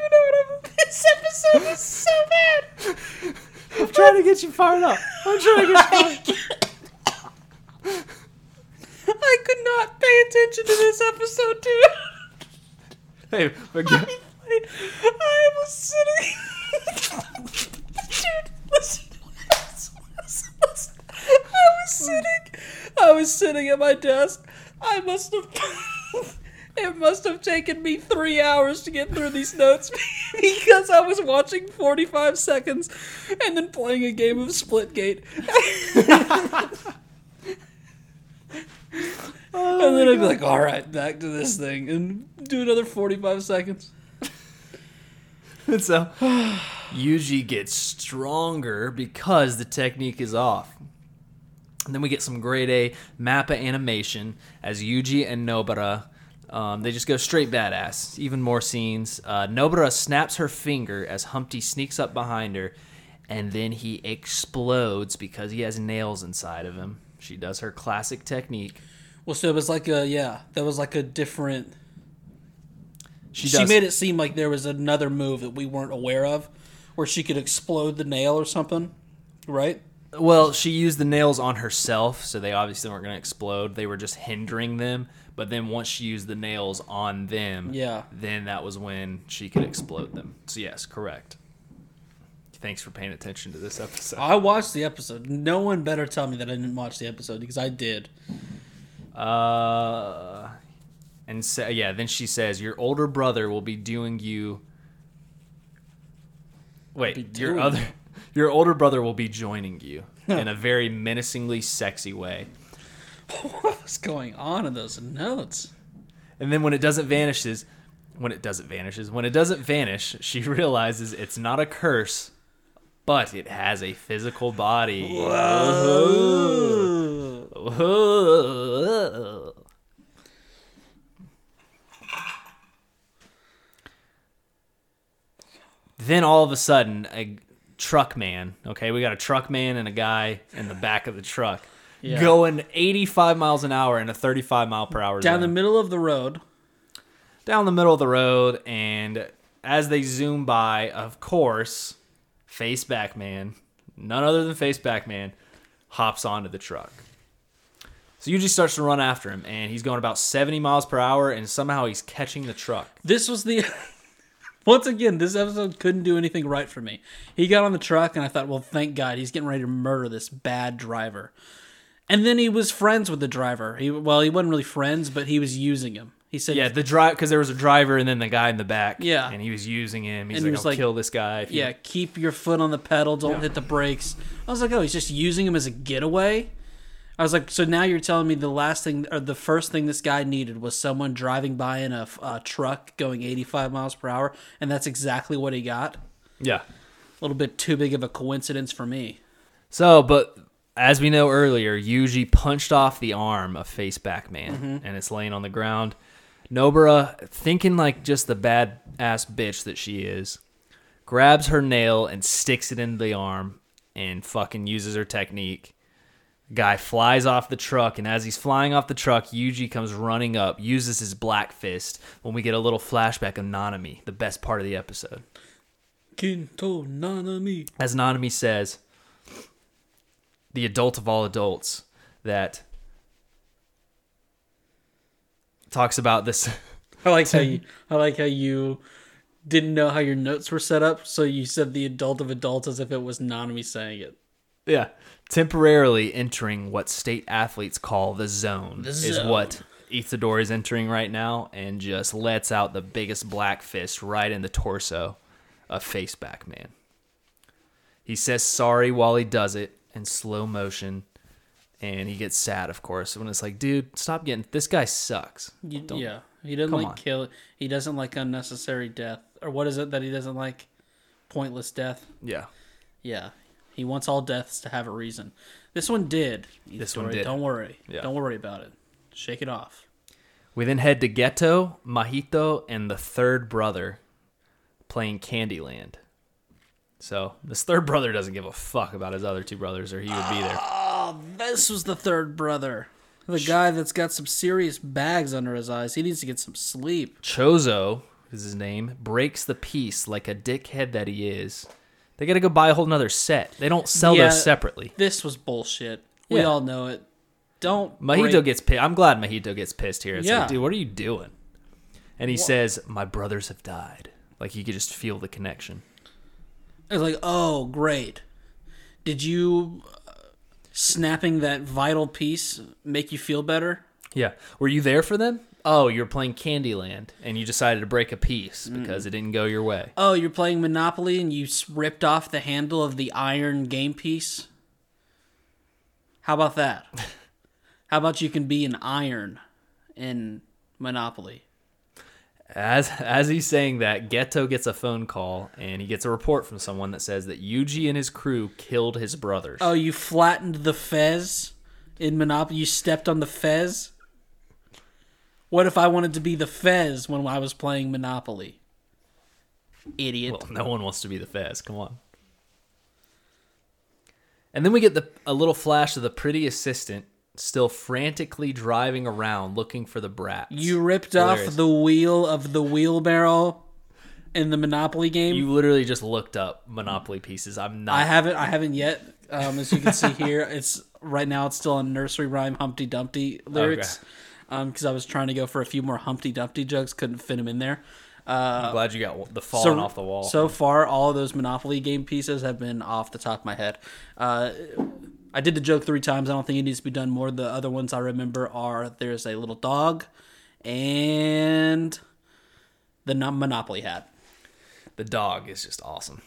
even know what I'm. This episode is so bad. I'm trying to get you fired up. I'm trying to get you fired. I could not pay attention to this episode, dude. Hey, forget. I was sitting. Dude, listen. listen, listen, listen. I was sitting. I was sitting at my desk. I must have. It must have taken me three hours to get through these notes because I was watching 45 seconds and then playing a game of Splitgate. and then I'd be oh like, all right, back to this thing and do another 45 seconds. And so Yuji gets stronger because the technique is off. And then we get some grade A Mappa animation as Yuji and Nobara. Um, they just go straight badass. Even more scenes. Uh, Nobara snaps her finger as Humpty sneaks up behind her, and then he explodes because he has nails inside of him. She does her classic technique. Well, so it was like a yeah, that was like a different. She, She, made it seem like there was another move that we weren't aware of, where she could explode the nail or something, right? Well, she used the nails on herself, so they obviously weren't going to explode. They were just hindering them. But then once she used the nails on them, Yeah. then that was when she could explode them. So yes, correct. Thanks for paying attention to this episode. I watched the episode. No one better tell me that I didn't watch the episode because I did. Uh, and so, yeah, then she says, "Your older brother will be doing you." Wait, Be your other, your older brother will be joining you in a very menacingly sexy way. what was going on in those notes? And then when it doesn't vanishes, when it doesn't vanishes, when it doesn't vanish, she realizes it's not a curse but it has a physical body. Whoa. Whoa. Then all of a sudden, a truck man. Okay, we got a truck man and a guy in the back of the truck Yeah. going 85 miles an hour in a 35 mile per hour Down the middle of the road. down the middle of the road, and as they zoom by, of course, Faceback Man, none other than Faceback Man, hops onto the truck. So Yuji starts to run after him, and he's going about 70 miles per hour, and somehow he's catching the truck. This was the. Once again, this episode couldn't do anything right for me. He got on the truck, and I thought, well, thank God, he's getting ready to murder this bad driver. And then he was friends with the driver. He well, he wasn't really friends, but he was using him. He said, Yeah, the drive because there was a driver and then the guy in the back. Yeah. and he was using him. He's And he like, was "I'll like- kill this guy." if you-" yeah, keep your foot on the pedal, don't hit the brakes." I was like, "Oh, he's just using him as a getaway." I was like, "So now you're telling me the last thing or the first thing this guy needed was someone driving by in a, a truck going 85 miles per hour, and that's exactly what he got." yeah. A little bit too big of a coincidence for me. So, but as we know earlier, Yuji punched off the arm of Faceback Man, mm-hmm. and it's laying on the ground. Nobara, thinking like just the bad ass bitch that she is, grabs her nail and sticks it into the arm and fucking uses her technique. Guy flies off the truck, and as he's flying off the truck, Yuji comes running up, uses his black fist. When we get a little flashback of Nanami, the best part of the episode. Kento Nanami. as Nanami says, the adult of all adults that talks about this. I like how you. I like how you didn't know how your notes were set up, so you said the adult of adults as if it was not me saying it. yeah, temporarily entering what state athletes call the zone, The is what Itadori is entering right now, and just lets out the biggest black fist right in the torso of Faceback Man. He says sorry while he does it in slow motion. And he gets sad, of course, when it's like, dude, stop getting. This guy sucks. You, Don't- yeah, he doesn't like on. kill. He doesn't like unnecessary death, or what is it that he doesn't like? Pointless death. Yeah. Yeah, he wants all deaths to have a reason. This one did. This one did. Don't worry. Yeah. Don't worry about it. Shake it off. We then head to Geto, Mahito, and the third brother playing Candyland. So this third brother doesn't give a fuck about his other two brothers, or he would be there. Oh, this was the third brother. The guy that's got some serious bags under his eyes. He needs to get some sleep. Choso is his name. Breaks the piece like a dickhead that he is. They gotta go buy a whole nother set. They don't sell Yeah. those separately. This was bullshit. We Yeah. all know it. Don't Mahito break- gets pissed. I'm glad Mahito gets pissed here. It's Yeah. like, dude, what are you doing? And he says, "My brothers have died." Like he could just feel the connection. It's like, oh, great. Did you uh, snapping that vital piece make you feel better? Yeah. Were you there for them? Oh, you're playing Candyland and you decided to break a piece because it didn't go your way. Oh, you're playing Monopoly and you ripped off the handle of the iron game piece? How about that? How about you can be an iron in Monopoly? As as he's saying that, Geto gets a phone call and he gets a report from someone that says that Yuji and his crew killed his brothers. Oh, you flattened the fez in Monopoly? You stepped on the fez? What if I wanted to be the fez when I was playing Monopoly? Idiot. Well, no one wants to be the Fez. Come on. And then we get the a little flash of the pretty assistant still frantically driving around looking for the brats. You ripped Hilarious. off the wheel of the wheelbarrow in the Monopoly game. You literally just looked up Monopoly pieces. I'm not. I haven't. I haven't yet. Um, as you can see here, it's right now. It's still on nursery rhyme Humpty Dumpty lyrics. Um, because I was trying to go for a few more Humpty Dumpty jokes, couldn't fit them in there. I'm glad you got the falling off the wall. So far, all of those Monopoly game pieces have been off the top of my head. Uh, I did the joke three times. I don't think it needs to be done more. The other ones I remember are there's a little dog and the Monopoly hat. The dog is just awesome.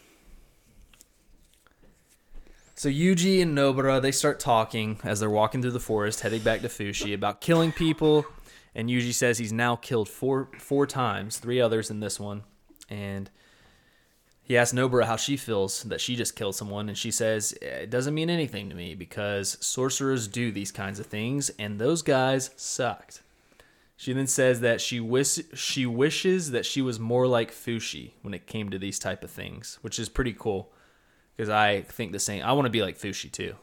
So Yuji and Nobara they start talking as they're walking through the forest, heading back to Fushi about killing people. And Yuji says he's now killed four four times, three others in this one, and he asks Nobara how she feels that she just killed someone, and she says it doesn't mean anything to me because sorcerers do these kinds of things, and those guys sucked. She then says that she wish she wishes that she was more like Fushi when it came to these type of things, which is pretty cool because I think the same. I want to be like Fushi too.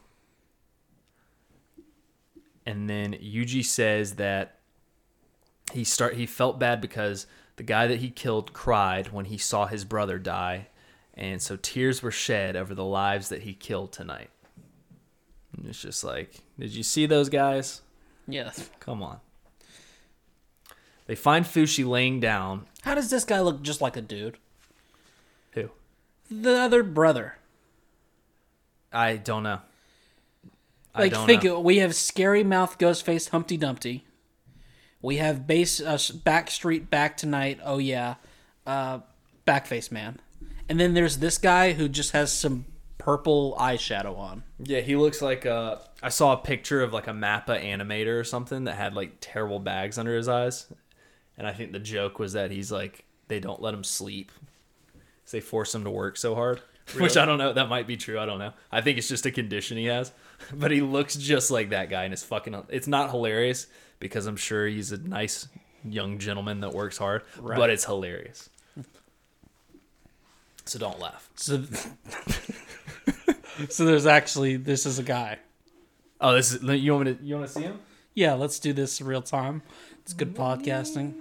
And then Yuji says that he start he felt bad because the guy that he killed cried when he saw his brother die, and so tears were shed over the lives that he killed tonight. And it's just like, did you see those guys? Yes. Come on. They find Fushi laying down. How does this guy look just like a dude? Who? The other brother. I don't know. I Like, don't think know. we have scary mouth, ghost faced Humpty Dumpty. We have base uh, Backstreet Back Tonight. Oh yeah, uh, Backface Man. And then there's this guy who just has some purple eyeshadow on. Yeah, he looks like uh I saw a picture of like a Mappa animator or something that had like terrible bags under his eyes. And I think the joke was that he's like they don't let him sleep. 'cause they force him to work so hard. Which I don't know, that might be true. I don't know. I think it's just a condition he has. But he looks just like that guy and it's fucking it's not hilarious because I'm sure he's a nice young gentleman that works hard, but it's hilarious. So don't laugh. So, so there's actually this is a guy. Oh, this is you want me to you want to see him? Yeah, let's do this real time. It's good podcasting.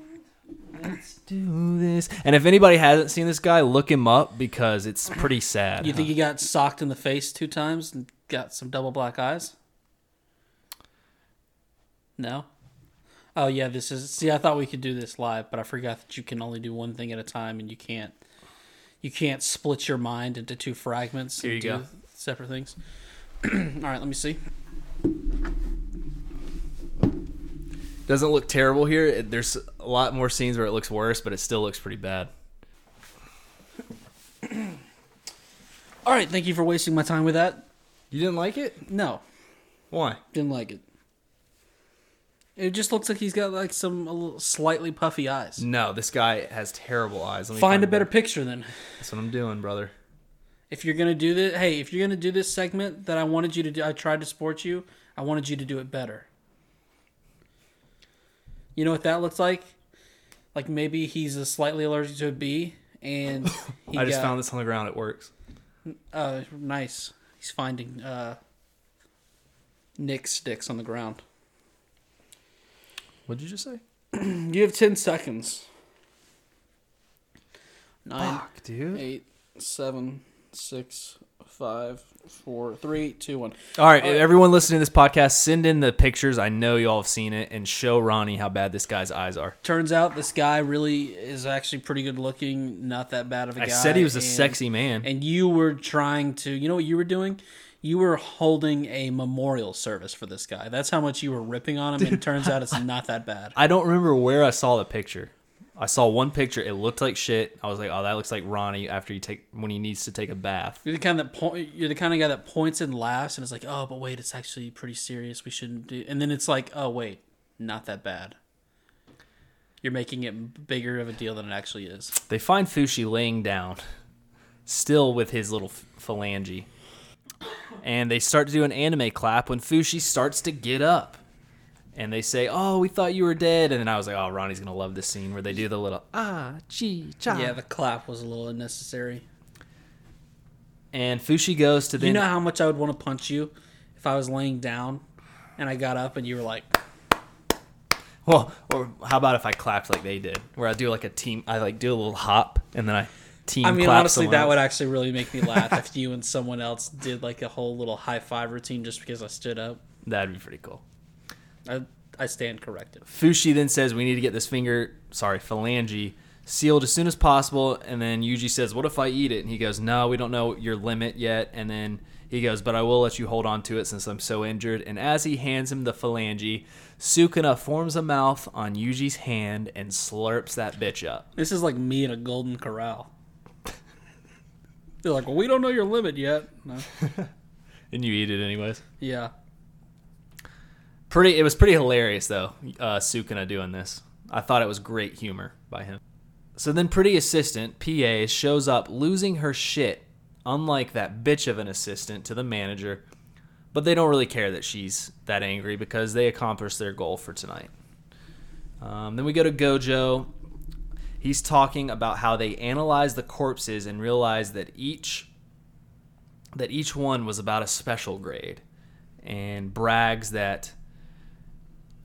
Let's do this. And if anybody hasn't seen this guy, look him up because it's pretty sad. You think he got socked in the face two times and got some double black eyes? No. Oh yeah, this is. See, I thought we could do this live, but I forgot that you can only do one thing at a time, and you can't. You can't split your mind into two fragments. Here and you do go. Separate things. All right, let me see. Doesn't look terrible here. It- There's a lot more scenes where it looks worse, but it still looks pretty bad. All right, thank you for wasting my time with that. You didn't like it? No, Why? didn't like it. It just looks like he's got like some a little slightly puffy eyes. No, this guy has terrible eyes. Let me Find a better picture then. That's what I'm doing, brother. If you're gonna do this, hey, if you're gonna do this segment that I wanted you to do, I tried to support you. I wanted you to do it better. You know what that looks like? Like maybe he's a slightly allergic to a bee, and he I just got- found this on the ground. It works. Uh, nice. He's finding uh, Nick sticks on the ground. What'd you just say? You have ten seconds. Nine, Fuck, dude. eight, seven, six, five, four, three, two, one. All right, everyone listening to this podcast, send in the pictures. I know you all have seen it, and show Ronnie how bad this guy's eyes are. Turns out this guy really is actually pretty good looking, not that bad of a I guy. I said he was a and- sexy man. And you were trying to, you know what you were doing? You were holding a memorial service for this guy. That's how much you were ripping on him, and it turns out it's not that bad. I don't remember where I saw the picture. I saw one picture. It looked like shit. I was like, "Oh, that looks like Ronnie after he take when he needs to take a bath." You're the kind that point. You're the kind of guy that points and laughs, and it's like, oh, but wait, it's actually pretty serious. We shouldn't do. And then it's like, oh, wait, not that bad. You're making it bigger of a deal than it actually is. They find Fushi laying down, still with his little ph- phalange, and they start to do an anime clap when Fushi starts to get up. And they say, "Oh, we thought you were dead." And then I was like, "Oh, Ronnie's gonna love this scene where they do the little ah chi cha." Yeah, the clap was a little unnecessary. And Fushi goes to the. you know how much I would want to punch you if I was laying down and I got up and you were like, Well, or how about if I clapped like they did, where I do like a team, I like do a little hop, and then I team. I mean, honestly, that else. would actually really make me laugh if you and someone else did like a whole little high five routine just because I stood up. That'd be pretty cool. I, I stand corrected. Fushi then says we need to get this finger, sorry, phalange sealed as soon as possible. And then Yuji says, "What if I eat it?" And he goes, "No, we don't know your limit yet." And then he goes, "But I will let you hold on to it since I'm so injured." And as he hands him the phalange, Sukuna forms a mouth on Yuji's hand and slurps that bitch up. This is like me in a golden corral. They're like, well, we don't know your limit yet. No. And you eat it anyways. Yeah. Pretty. It was pretty hilarious though. Uh, Sukuna doing this. I thought it was great humor by him. So then, pretty assistant PA shows up, losing her shit, unlike that bitch of an assistant to the manager. But they don't really care that she's that angry because they accomplished their goal for tonight. Um, then we go to Gojo. He's talking about how they analyzed the corpses and realized that each that each one was about a special grade, and brags that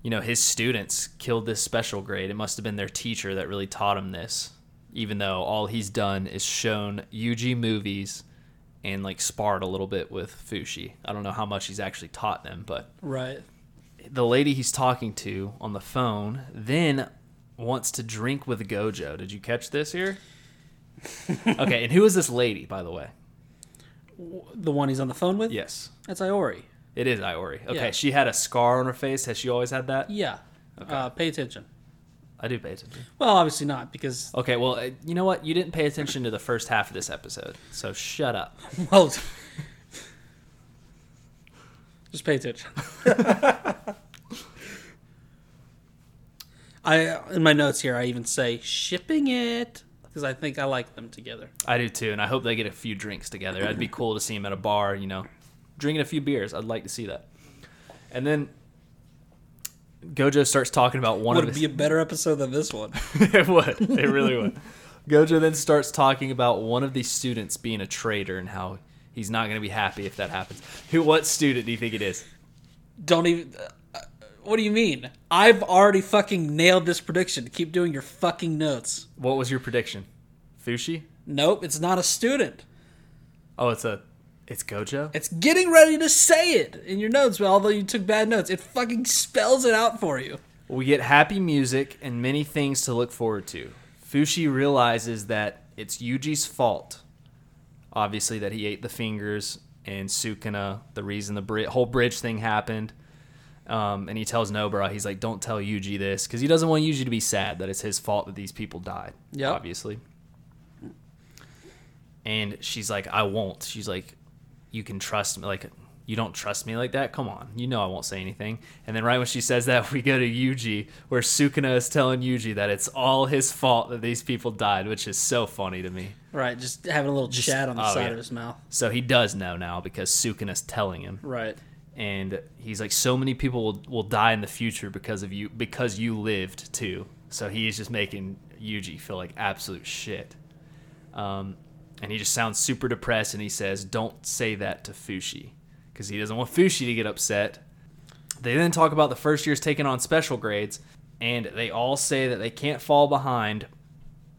you know his students killed this special grade. It must have been their teacher that really taught him this, even though all he's done is shown Yuji movies and like sparred a little bit with Fushi. I don't know how much he's actually taught them, but Right. the lady he's talking to on the phone then wants to drink with Gojo. Did you catch this here? okay, and who is this lady, by the way? The one he's on the phone with? Yes, That's Iori. it is Iori. Okay, Yeah. she had a scar on her face. Has she always had that? Yeah. Uh, pay attention. I do pay attention. Well, obviously not because Okay, well, uh, you know what? You didn't pay attention to the first half of this episode, so shut up. well, just pay attention. I in my notes here I even say shipping it because I think I like them together. I do too, and I hope they get a few drinks together. It'd be cool to see them at a bar, you know, drinking a few beers. I'd like to see that. And then Gojo starts talking about one Would of it his. be a better episode than this one? it would. It really would. Gojo then starts talking about one of these students being a traitor and how he's not going to be happy if that happens. Who? What student do you think it is? Don't even. What do you mean? I've already fucking nailed this prediction. Keep doing your fucking notes. What was your prediction? Fushi? Nope, it's not a student. Oh, it's a. It's Gojo. It's getting ready to say it in your notes, but although you took bad notes, it fucking spells it out for you. We get happy music and many things to look forward to. Fushi realizes that it's Yuji's fault. Obviously, that he ate the fingers and Sukuna, the reason the bri- whole bridge thing happened. Um, and he tells Nobara, he's like, don't tell Yuji this because he doesn't want Yuji to be sad that it's his fault that these people died. Yeah, Obviously. And she's like, I won't. She's like, you can trust me. Like, you don't trust me like that? Come on. You know I won't say anything. And then right when she says that, we go to Yuji, where Sukuna is telling Yuji that it's all his fault that these people died, which is so funny to me. Right, just having a little chat on the oh, side yeah. of his mouth. So he does know now because Sukuna's telling him. Right. And he's like, so many people will, will die in the future because of you, because you lived too. So he's just making Yuji feel like absolute shit. Um, and he just sounds super depressed and he says, don't say that to Fushi because he doesn't want Fushi to get upset. They then talk about the first years taking on special grades and they all say that they can't fall behind.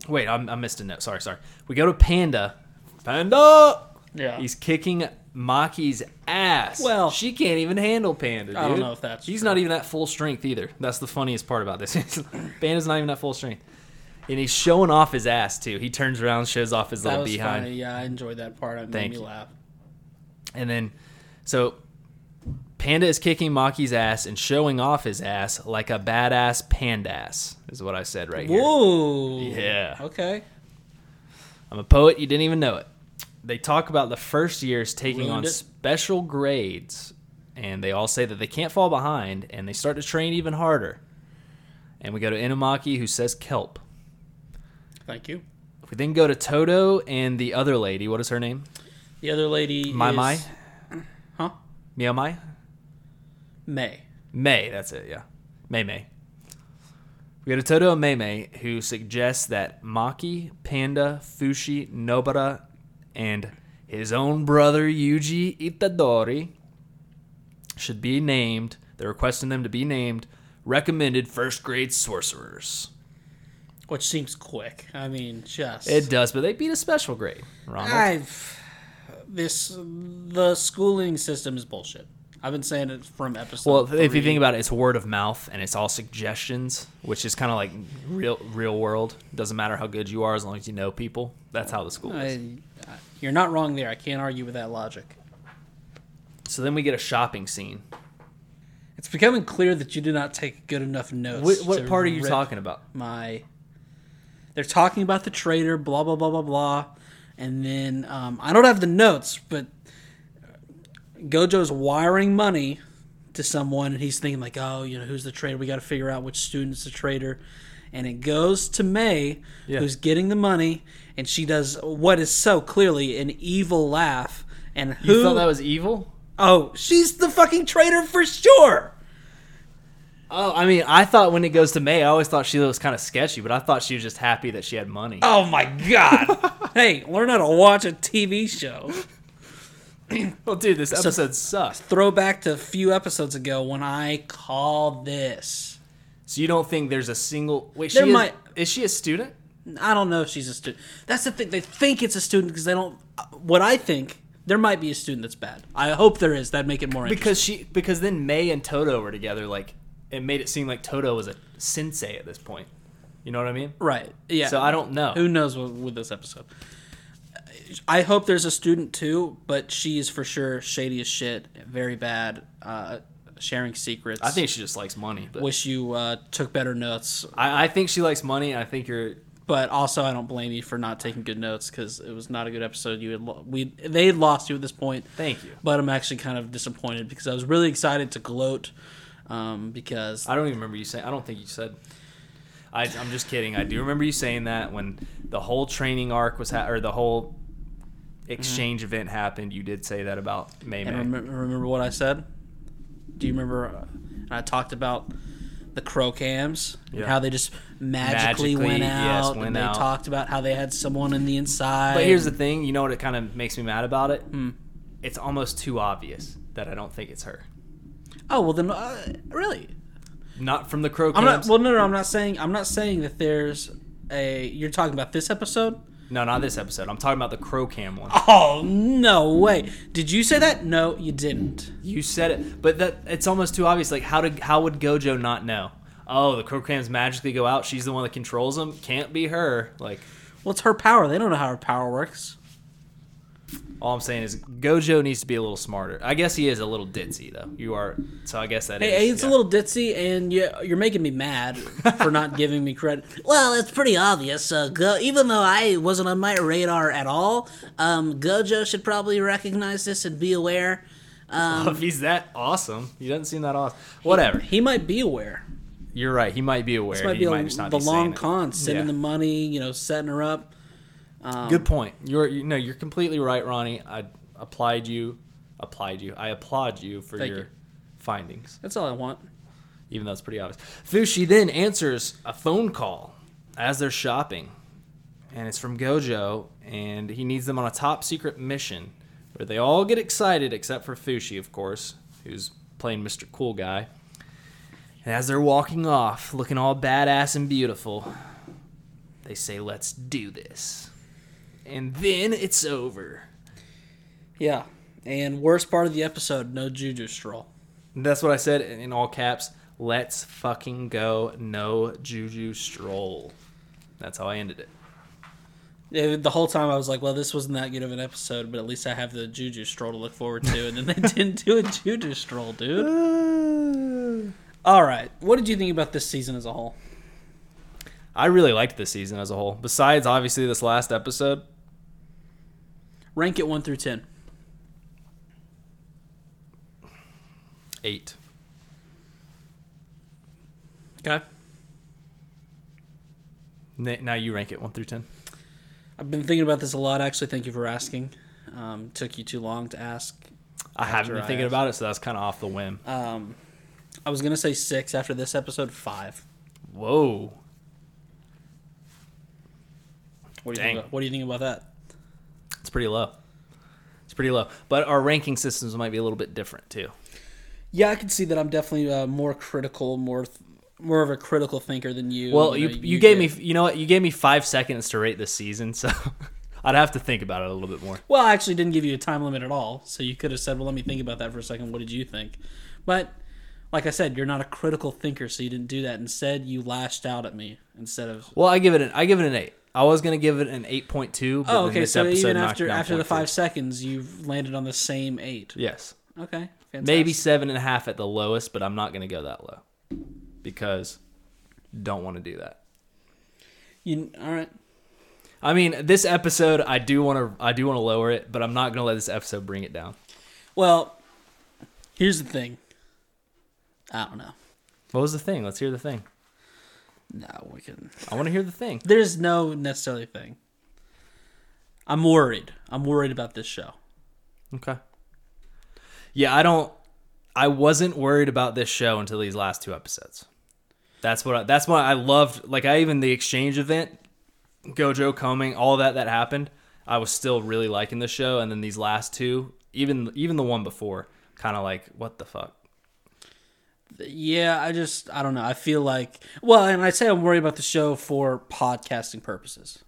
Wait, I'm, I missed a note. Sorry, sorry. We go to Panda. Panda! Yeah. He's kicking Maki's ass. Well- she can't even handle Panda. Dude. I don't know if that's He's true. not even at full strength either. That's the funniest part about this. Panda's not even at full strength, and he's showing off his ass too. He turns around, shows off his that little behind, funny. Yeah, I enjoyed that part. It made Thank me you. laugh. and then so Panda is kicking Maki's ass and showing off his ass like a badass pandass. Is what I said right here. Whoa. Yeah. Okay. I'm a poet. You didn't even know it. They talk about the first years taking on it. special grades, and they all say that they can't fall behind, and they start to train even harder. And we go to Inumaki, who says kelp. Thank you. We then go to Todo and the other lady. What is her name? The other lady Mai is Mai? Huh? Mia Mai? May. May, that's it, yeah. May May. We go to Todo and May May, who suggests that Maki, Panda, Fushi, Nobara, and his own brother Yuji Itadori should be named. They're requesting them to be named recommended first grade sorcerers. Which seems quick. I mean, just It does, but they beat a special grade. Ronald. I've this the schooling system is bullshit. I've been saying it from episode. Well, if you think about it, it's word of mouth and it's all suggestions, which is kind of like real real world. Doesn't matter how good you are as long as you know people. That's how the school is. You're not wrong there. I can't argue with that logic. So then we get a shopping scene. It's becoming clear that you did not take good enough notes. What, what part are you talking about? My. They're talking about the trader, blah blah blah blah blah, and then um, I don't have the notes, but Gojo's wiring money to someone, and he's thinking like, oh, you know, who's the trader? We got to figure out which student's the trader, and it goes to May, Yeah. who's getting the money, and she does what is so clearly an evil laugh. And who? You thought that was evil? oh, she's the fucking traitor for sure. Oh, I mean, I thought when it goes to May, I always thought she was kind of sketchy, but I thought she was just happy that she had money. Oh my god! hey, learn how to watch a TV show. Well, dude, this episode sucks. Throwback to a few episodes ago when I called this. So you don't think there's a single? Wait, There she is, might- is she a student? I don't know if she's a student. That's the thing. They think it's a student because they don't. What I think, there might be a student that's bad. I hope there is. That'd make it more interesting. Because she because then May and Toto were together. Like it made it seem like Toto was a sensei at this point. You know what I mean? Right. Yeah. So I don't know. Who knows what, with this episode? I hope there's a student too, but she is for sure shady as shit, very bad, uh, sharing secrets. I think she just likes money. But wish you uh, took better notes, I, I think she likes money. I think you're. But also I don't blame you for not taking good notes because it was not a good episode. You had lo- we they had lost you at this point. Thank you. But I'm actually kind of disappointed because I was really excited to gloat um, because I don't even remember you saying. I don't think you said. I, I'm just kidding. I do remember you saying that when the whole training arc was ha- or the whole exchange event happened. You did say that about Mei Mei. And remember, remember what I said? Do you remember? Uh, I talked about the crow cams and Yeah. how they just magically, Magically, went yes, out. went and they out. talked about how they had someone in the inside. But here's the thing. You know what? It kind of makes me mad about it. Hmm. It's almost too obvious that I don't think it's her. oh well, then uh, really, Not from the crow I'm not. cams. Well, no, no, I'm not saying. I'm not saying that there's a. You're talking about this episode. No, not this episode. I'm talking about the crow cam one. Oh no way! Did you say that? No, you didn't. You said it, but that it's almost too obvious. Like how did how would Gojo not know? Oh, the crow cams magically go out. She's the one that controls them. Can't be her. Like Well, it's her power. They don't know how her power works. All I'm saying is Gojo needs to be a little smarter. I guess he is a little ditzy though. You are, so I guess that is. Hey, it's yeah. a little ditzy, and you, you're making me mad for not giving me credit. Well, it's pretty obvious. Uh, Go- even though I wasn't on my radar at all, um, Gojo should probably recognize this and be aware. Um, if he's that awesome, he doesn't seem that awesome. Whatever. He might be aware. You're right. He might be aware. This might he be a, the long con, sending Yeah. the money, you know, setting her up. Good um, point. You're you no, you're completely right, Ronnie. I applied you, applied you. I applaud you for Thank your you. findings, That's all I want. even though it's pretty obvious. Fushi then answers a phone call as they're shopping, and it's from Gojo, and he needs them on a top secret mission where they all get excited except for Fushi, of course, who's playing Mr. Cool Guy. And as they're walking off, looking all badass and beautiful, they say, "Let's do this." And then it's over. Yeah. And worst part of the episode, no Juju stroll. That's what I said in all caps. Let's fucking go. No Juju stroll. That's how I ended it. Yeah, the whole time I was like, well, this wasn't that good of an episode, but at least I have the Juju stroll to look forward to. And then they didn't do a Juju stroll, dude. All right. What did you think about this season as a whole? I really liked this season as a whole. Besides, obviously, this last episode. Rank it 1 through 10. Eight. Okay. Now you rank it one through ten. I've been thinking about this a lot, actually. Thank you for asking. Um, took you too long to ask. I haven't been I thinking asked. about it, so that's kind of off the whim. Um, I was going to say 6 after this episode, 5. Whoa. What do you, Dang. think about, what do you think about that? It's pretty low. It's pretty low. But our ranking systems might be a little bit different, too. Yeah, I can see that I'm definitely uh, more critical, more th- more of a critical thinker than you. Well, you, know, you, gave get- me, you know what? You gave me five seconds to rate this season, so I'd have to think about it a little bit more. Well, I actually didn't give you a time limit at all, so you could have said, "Well, let me think about that for a second. What did you think?" But like I said, you're not a critical thinker, so you didn't do that. Instead, you lashed out at me instead of. Well, I give it an I give it an eight. I was gonna give it an eight point two. Oh, okay. So even after after the five seconds, you've landed on the same eight. yes, Okay, fantastic. maybe seven and a half at the lowest, but I'm not gonna go that low because don't want to do that. You all right? I mean, this episode I do want to I do want to lower it, but I'm not gonna let this episode bring it down. Well, here's the thing. I don't know. What was the thing? Let's hear the thing. No, we can. I want to hear the thing. There's no necessarily thing. I'm worried. I'm worried about this show. Okay. Yeah, I don't. I wasn't worried about this show until these last two episodes. That's what. I, that's why I loved. Like I even the exchange event, Gojo coming, all that that happened. I was still really liking the show, and then these last two, even even the one before, kind of like what the fuck. Yeah, I just I don't know. I feel like well, and I say I'm worried about the show for podcasting purposes.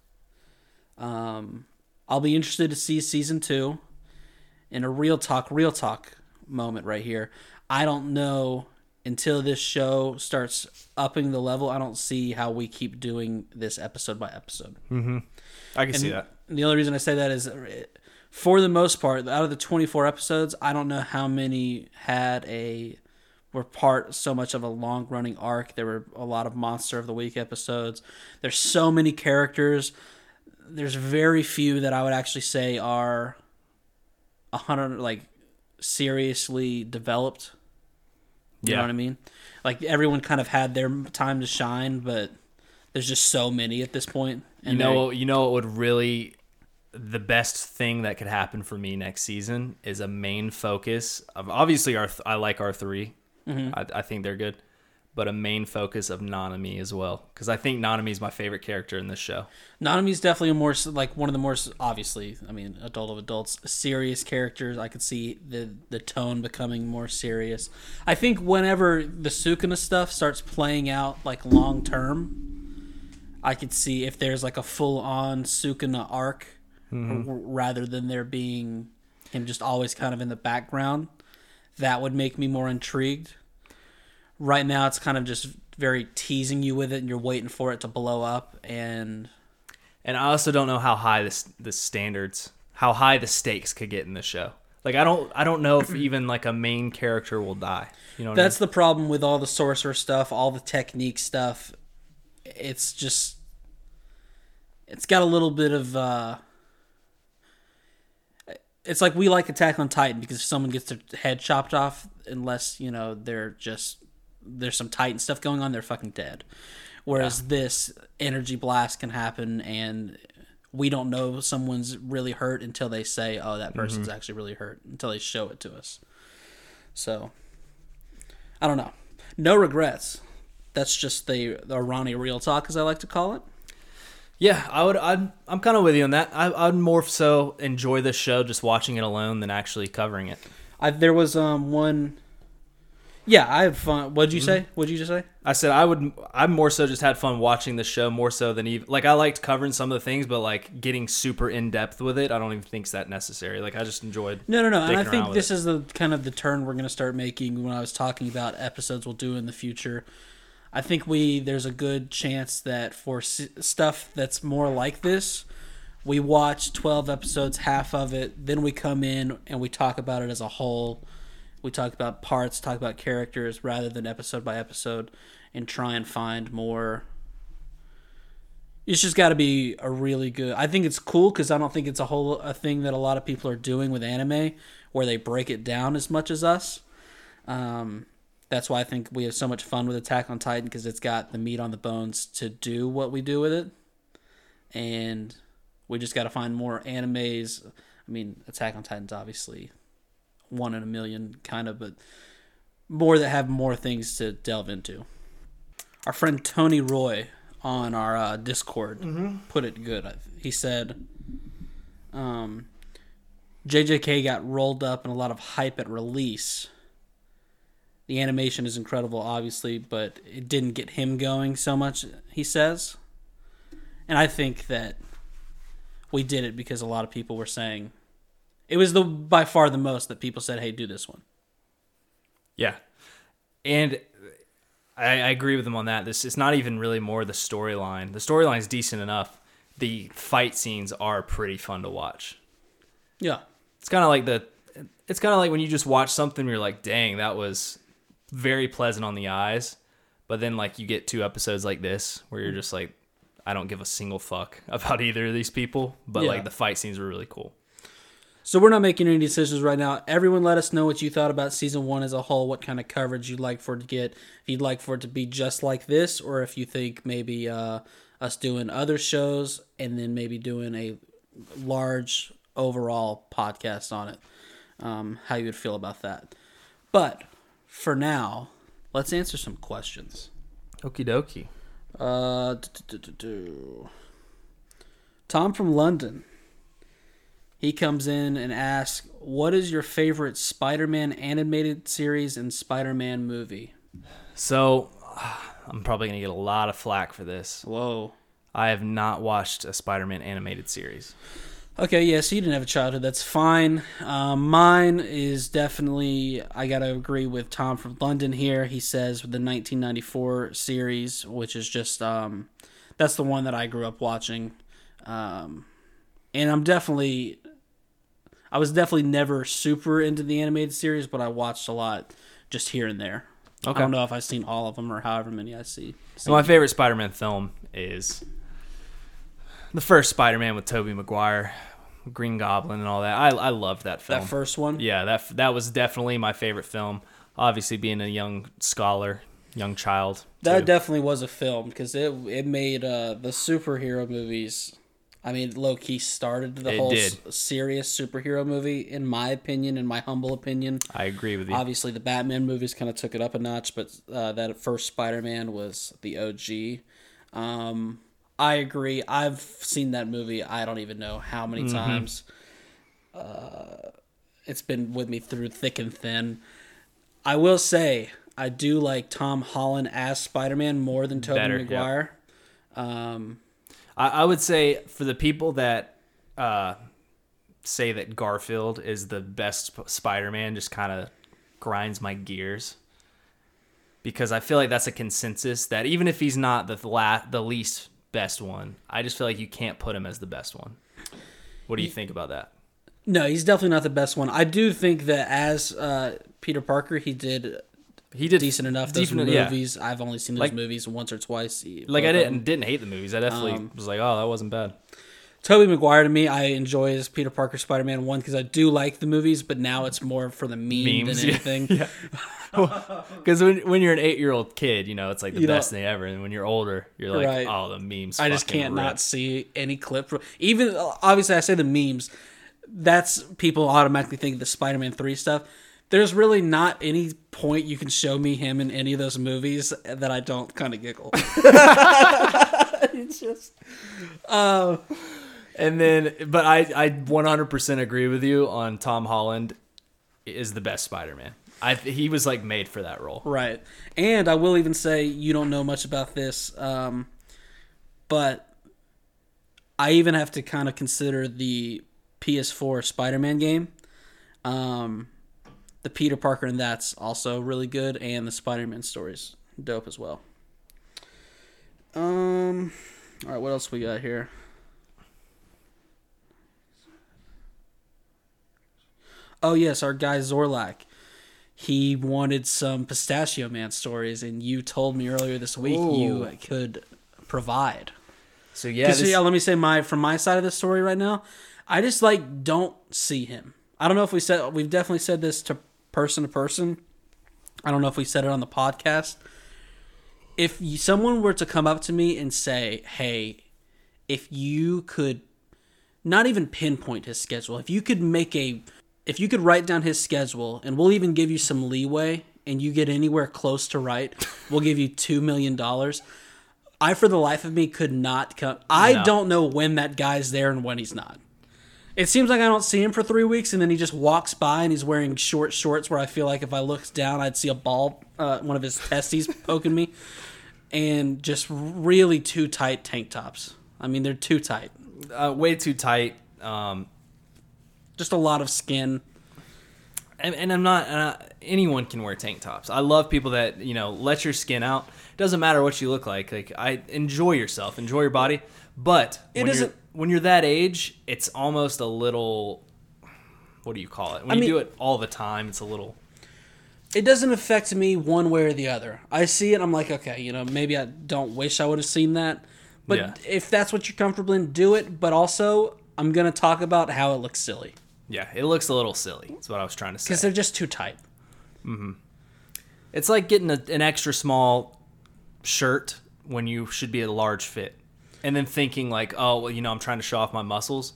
Um, I'll be interested to see season two. In a real talk, real talk moment right here. I don't know until this show starts upping the level. I don't see how we keep doing this episode by episode. I can see that. And the only reason I say that is, for the most part, out of the 24 episodes, I don't know how many had a were part so much of a long running arc. There were a lot of monster of the week episodes. There's so many characters. There's very few that I would actually say are a hundred like seriously developed. You Yeah. know what I mean? Like everyone kind of had their time to shine, but there's just so many at this point. You know, you know it would really the best thing that could happen for me next season is a main focus of obviously our I like our 3 I, I think they're good, but a main focus of Nanami as well because I think Nanami is my favorite character in this show. Nanami's definitely a more like one of the more obviously, I mean, adult of adults, serious characters. I could see the the tone becoming more serious. I think whenever the Sukuna stuff starts playing out like long term, I could see if there's like a full on Sukuna arc mm-hmm. r- rather than there being him just always kind of in the background. That would make me more intrigued. Right now, it's kind of just very teasing you with it, and you're waiting for it to blow up and And I also don't know how high this the standards, how high the stakes could get in the show. Like I don't I don't know if even like a main character will die. You know That's the problem with all the sorcerer stuff, all the technique stuff. It's just it's got a little bit of uh it's like we like Attack on Titan because if someone gets their head chopped off, unless, you know, they're just there's some Titan stuff going on, they're fucking dead. Whereas this energy blast can happen and we don't know someone's really hurt until they say, "Oh, that person's mm-hmm. actually really hurt," until they show it to us. So, I don't know. No regrets. That's just the the Ronnie real talk, as I like to call it. Yeah, I would. I'd, I'm kind of with you on that. I, I'd more so enjoy this show just watching it alone than actually covering it. I there was um one. Yeah, I had fun. What'd you say? What'd you just say? I said I would. I more so just had fun watching the show more so than even like I liked covering some of the things, but like getting super in depth with it, I don't even think's that necessary. Like I just enjoyed. No, no, no. And I think this it. is the kind of the turn we're going to start making when I was talking about episodes we'll do in the future. I think we there's a good chance that for s- stuff that's more like this, we watch 12 episodes, half of it, then we come in and we talk about it as a whole. We talk about parts, talk about characters rather than episode by episode and try and find more it's just got to be a really good. I think it's cool because I don't think it's a whole a thing that a lot of people are doing with anime, where they break it down as much as us. Um, that's why I think we have so much fun with Attack on Titan because it's got the meat on the bones to do what we do with it, and we just got to find more animes. I mean, Attack on Titan's obviously one in a million, kind of, but more that have more things to delve into. Our friend Tony Roy on our uh, Discord put it good. He said, um, JJK got rolled up in a lot of hype at release. The animation is incredible, obviously, but it didn't get him going so much, he says. And I think that we did it because a lot of people were saying it was the by far the most that people said, "Hey, do this one." Yeah, and I, I agree with him on that. This it's not even really more the storyline. The storyline is decent enough. The fight scenes are pretty fun to watch. Yeah. It's kind of like the. It's kind of like when you just watch something, you're like, "Dang, that was very pleasant on the eyes," but then like you get two episodes like this where you're just like, "I don't give a single fuck about either of these people," but Yeah. like the fight scenes were really cool. So we're not making any decisions right now. Everyone, let us know what you thought about season one as a whole. What kind of coverage you'd like for it to get. If you'd like for it to be just like this, or if you think maybe uh, us doing other shows and then maybe doing a large overall podcast on it. Um, how you would feel about that. But for now, let's answer some questions. Okie dokie. Uh. Tom from London. He comes in and asks, "What is your favorite Spider-Man animated series and Spider-Man movie?" So, I'm probably gonna get a lot of flack for this. Whoa. I have not watched a Spider-Man animated series. Okay, yeah, so you didn't have a childhood. That's fine. Um, mine is definitely, I got to agree with Tom from London here. He says with the 1994 series, which is just, um, that's the one that I grew up watching. Um, and I'm definitely, I was definitely never super into the animated series, but I watched a lot just here and there. Okay. I don't know if I've seen all of them or however many I see. So my favorite Spider-Man film is the first Spider-Man with Tobey Maguire, Green Goblin, and all that. I I loved that film. that first one? yeah, that that was definitely my favorite film. Obviously, being a young scholar, young child. That too. definitely was a film because it it made uh, the superhero movies. I mean, low key started the It whole s- serious superhero movie, in my opinion, in my humble opinion. I agree with you. Obviously, the Batman movies kind of took it up a notch, but uh, that first Spider Man was the OG. Um, I agree. I've seen that movie. I don't even know how many Mm-hmm. times. Uh, it's been with me through thick and thin. I will say I do like Tom Holland as Spider Man more than Tobey Better, yep. Maguire. Um, I, I would say for the people that uh, say that Garfield is the best Sp- Spider-Man, just kind of grinds my gears because I feel like that's a consensus that even if he's not the la- the least best one, I just feel like you can't put him as the best one. What do you think about that? no, he's definitely not the best one. I do think that as uh, Peter Parker, he did He did decent enough. Those decent- yeah. movies, I've only seen those Like- movies once or twice. Like I didn't didn't hate the movies. I definitely Um, was like, oh, that wasn't bad. Tobey Maguire to me, I enjoy as Peter Parker Spider Man one because I do like the movies, but now it's more for the meme Memes, than anything. Because when, when you're an eight year old kid, you know it's like the You know- best thing ever, and when you're older, you're like, Right. oh, the memes. I just can't rip. not see any clip. From, even obviously, I say the memes. That's people automatically think the Spider Man three stuff. There's really not any point you can show me him in any of those movies that I don't kind of giggle. it's just uh, And then, but I, I 100% agree with you on Tom Holland is the best Spider-Man. I he was like made for that role. Right. And I will even say you don't know much about this, um, but I even have to kind of consider the PS4 Spider-Man game. Um, the Peter Parker and that's also really good, and the Spider-Man stories dope as well. Um, all right, what else we got here? Oh yes, our guy Zorlak he wanted some Pistachio Man stories, and you told me earlier this week you could provide. So yeah, this- yeah, let me say my from my side of the story right now. I just like don't see him. I don't know if we said we've definitely said this to person to person. I don't know if we said it on the podcast. If you, someone were to come up to me and say, "Hey, if you could not even pinpoint his schedule, if you could make a if you could write down his schedule and we'll even give you some leeway and you get anywhere close to right, we'll give you 2 million dollars." I for the life of me could not come I No. don't know when that guy's there and when he's not. It seems like I don't see him for three weeks, and then he just walks by and he's wearing short shorts. Where I feel like if I looked down, I'd see a ball, uh, one of his testes poking me, and just really too tight tank tops. I mean, they're too tight. uh, way too tight. Um, Just a lot of skin. and, and I'm not uh, anyone can wear tank tops. I love people that you know let your skin out. Doesn't matter what you look like. Like I enjoy yourself, enjoy your body. But It when you're, isn't- when you're that age, it's almost a little. What do you call it? When I you mean- do it all the time, it's a little. It doesn't affect me one way or the other. I see it, I'm like, okay, you know, maybe I don't wish I would have seen that. But Yeah. if that's what you're comfortable in, do it. But also, I'm gonna talk about how it looks silly. Yeah, it looks a little silly. That's what I was trying to say. because they're just too tight. It's like getting a, an extra small shirt when you should be a large fit, and then thinking like, oh, well, you know, I'm trying to show off my muscles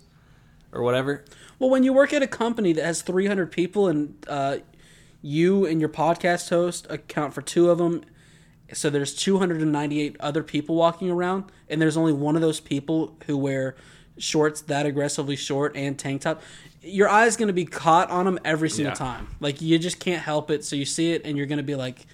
or whatever. Well, when you work at a company that has 300 people and uh, you and your podcast host account for two of them, so there's 298 other people walking around, and there's only one of those people who wear shorts that aggressively short and tank top. Your eye's going to be caught on them every single Yeah. time. Like you just can't help it. So you see it, and you're going to be like,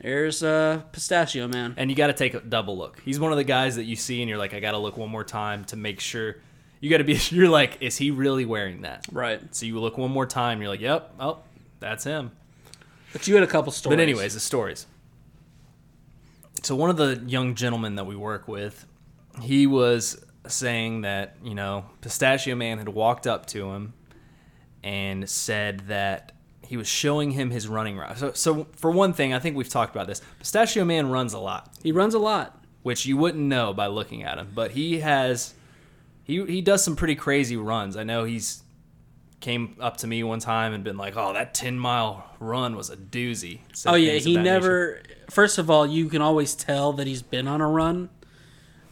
"There's a pistachio man." And you got to take a double look. He's one of the guys that you see, and you're like, I got to look one more time to make sure. You got to be. You're like, is he really wearing that? Right. So you look one more time. You're like, yep. Oh, that's him. But you had a couple stories. But anyways, the stories. So one of the young gentlemen that we work with, he was saying that you know Pistachio Man had walked up to him and said that he was showing him his running route. So, so for one thing, I think we've talked about this. Pistachio Man runs a lot, he runs a lot. which you wouldn't know by looking at him, but he has he he does some pretty crazy runs. I know he's came up to me one time and been like, "Oh, that 10 mile run was a doozy." Said Oh yeah, things of he that never. First of all, you can always tell that he's been on a run,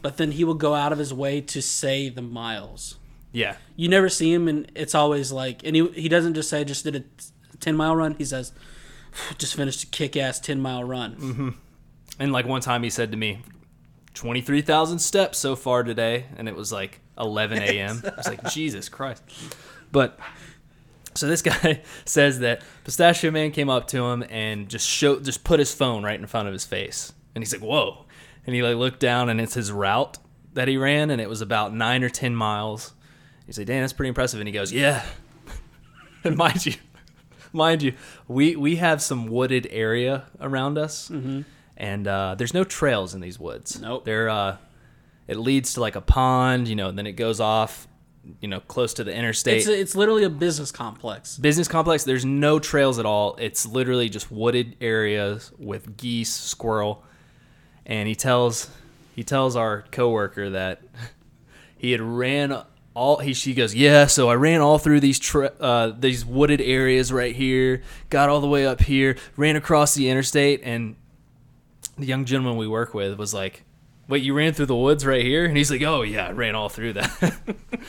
but then he will go out of his way to say the miles. Yeah, You never see him, and it's always like, and he he doesn't just say just did a ten mile run. He says, just finished a kick ass ten mile run. Mm-hmm. and like one time he said to me, twenty three thousand steps so far today, and it was like eleven a.m. I was like, Jesus Christ! But so this guy says that Pistachio Man came up to him and just showed, just put his phone right in front of his face, and he's like, "Whoa!" And he like looked down, and it's his route that he ran, and it was about nine or ten miles. He's like, "Dan, that's pretty impressive." And he goes, "Yeah." and mind you, mind you, we we have some wooded area around us, and uh, there's no trails in these woods. Nope. They're uh, it leads to like a pond, you know, then it goes off, you know, close to the interstate It's a, it's literally a business complex. business complex. There's no trails at all. It's literally just wooded areas with geese, squirrel, and he tells he tells our coworker that he had ran all he she goes yeah so i ran all through these tra- uh, these wooded areas right here got all the way up here ran across the interstate. And the young gentleman we work with was like wait you ran through the woods right here? And he's like oh yeah i ran all through that.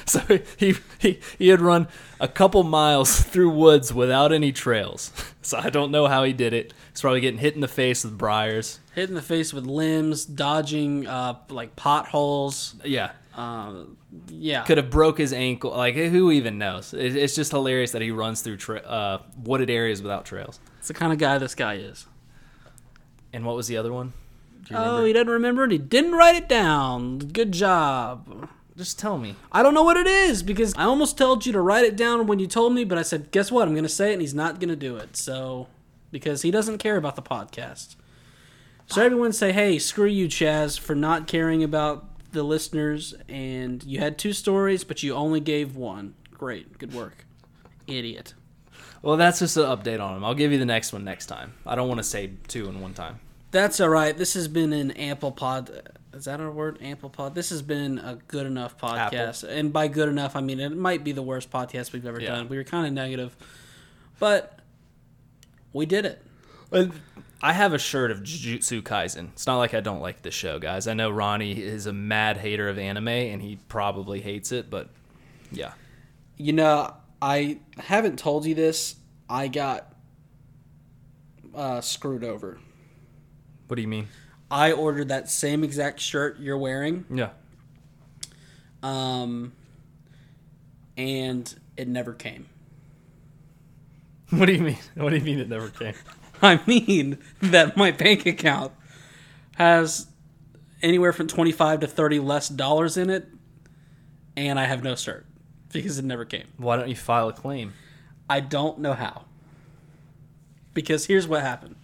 So he, he he had run a couple miles through woods without any trails. So i don't know how he did it. He's probably getting hit in the face with briars. Hit in the face with limbs, dodging uh, like potholes. yeah. Um, yeah, could have broke his ankle. Like who even knows? It, it's just hilarious that he runs through tra- uh, wooded areas without trails. It's the kind of guy this guy is. and what was the other one Oh, he doesn't remember it. He didn't write it down. Good job. just tell me I don't know what it is because I almost told you to write it down when you told me, but I said, guess what? I'm going to say it and he's not going to do it. So, because he doesn't care about the podcast. So everyone say, hey, screw you, Chaz, for not caring about the listeners. And you had two stories, but you only gave one. Great. Good work. Idiot. well that's just an update on him i'll give you the next one next time i don't want to say two in one time That's all right. This has been an ample pod. Is that our word? Ample pod. This has been a good enough podcast, and by good enough, I mean it might be the worst podcast we've ever Yeah. done. We were kind of negative, but we did it. I have a shirt of Jujutsu Kaisen. It's not like I don't like the show, guys. I know Ronnie is a mad hater of anime, and he probably hates it, but yeah. You know, I haven't told you this. I got uh, screwed over. What do you mean? I ordered that same exact shirt you're wearing, Yeah. um, and it never came. What do you mean? What do you mean it never came? I mean that my bank account has anywhere from 25 to 30 less dollars in it and I have no shirt because it never came. Why don't you file a claim? I don't know how. Because here's what happened.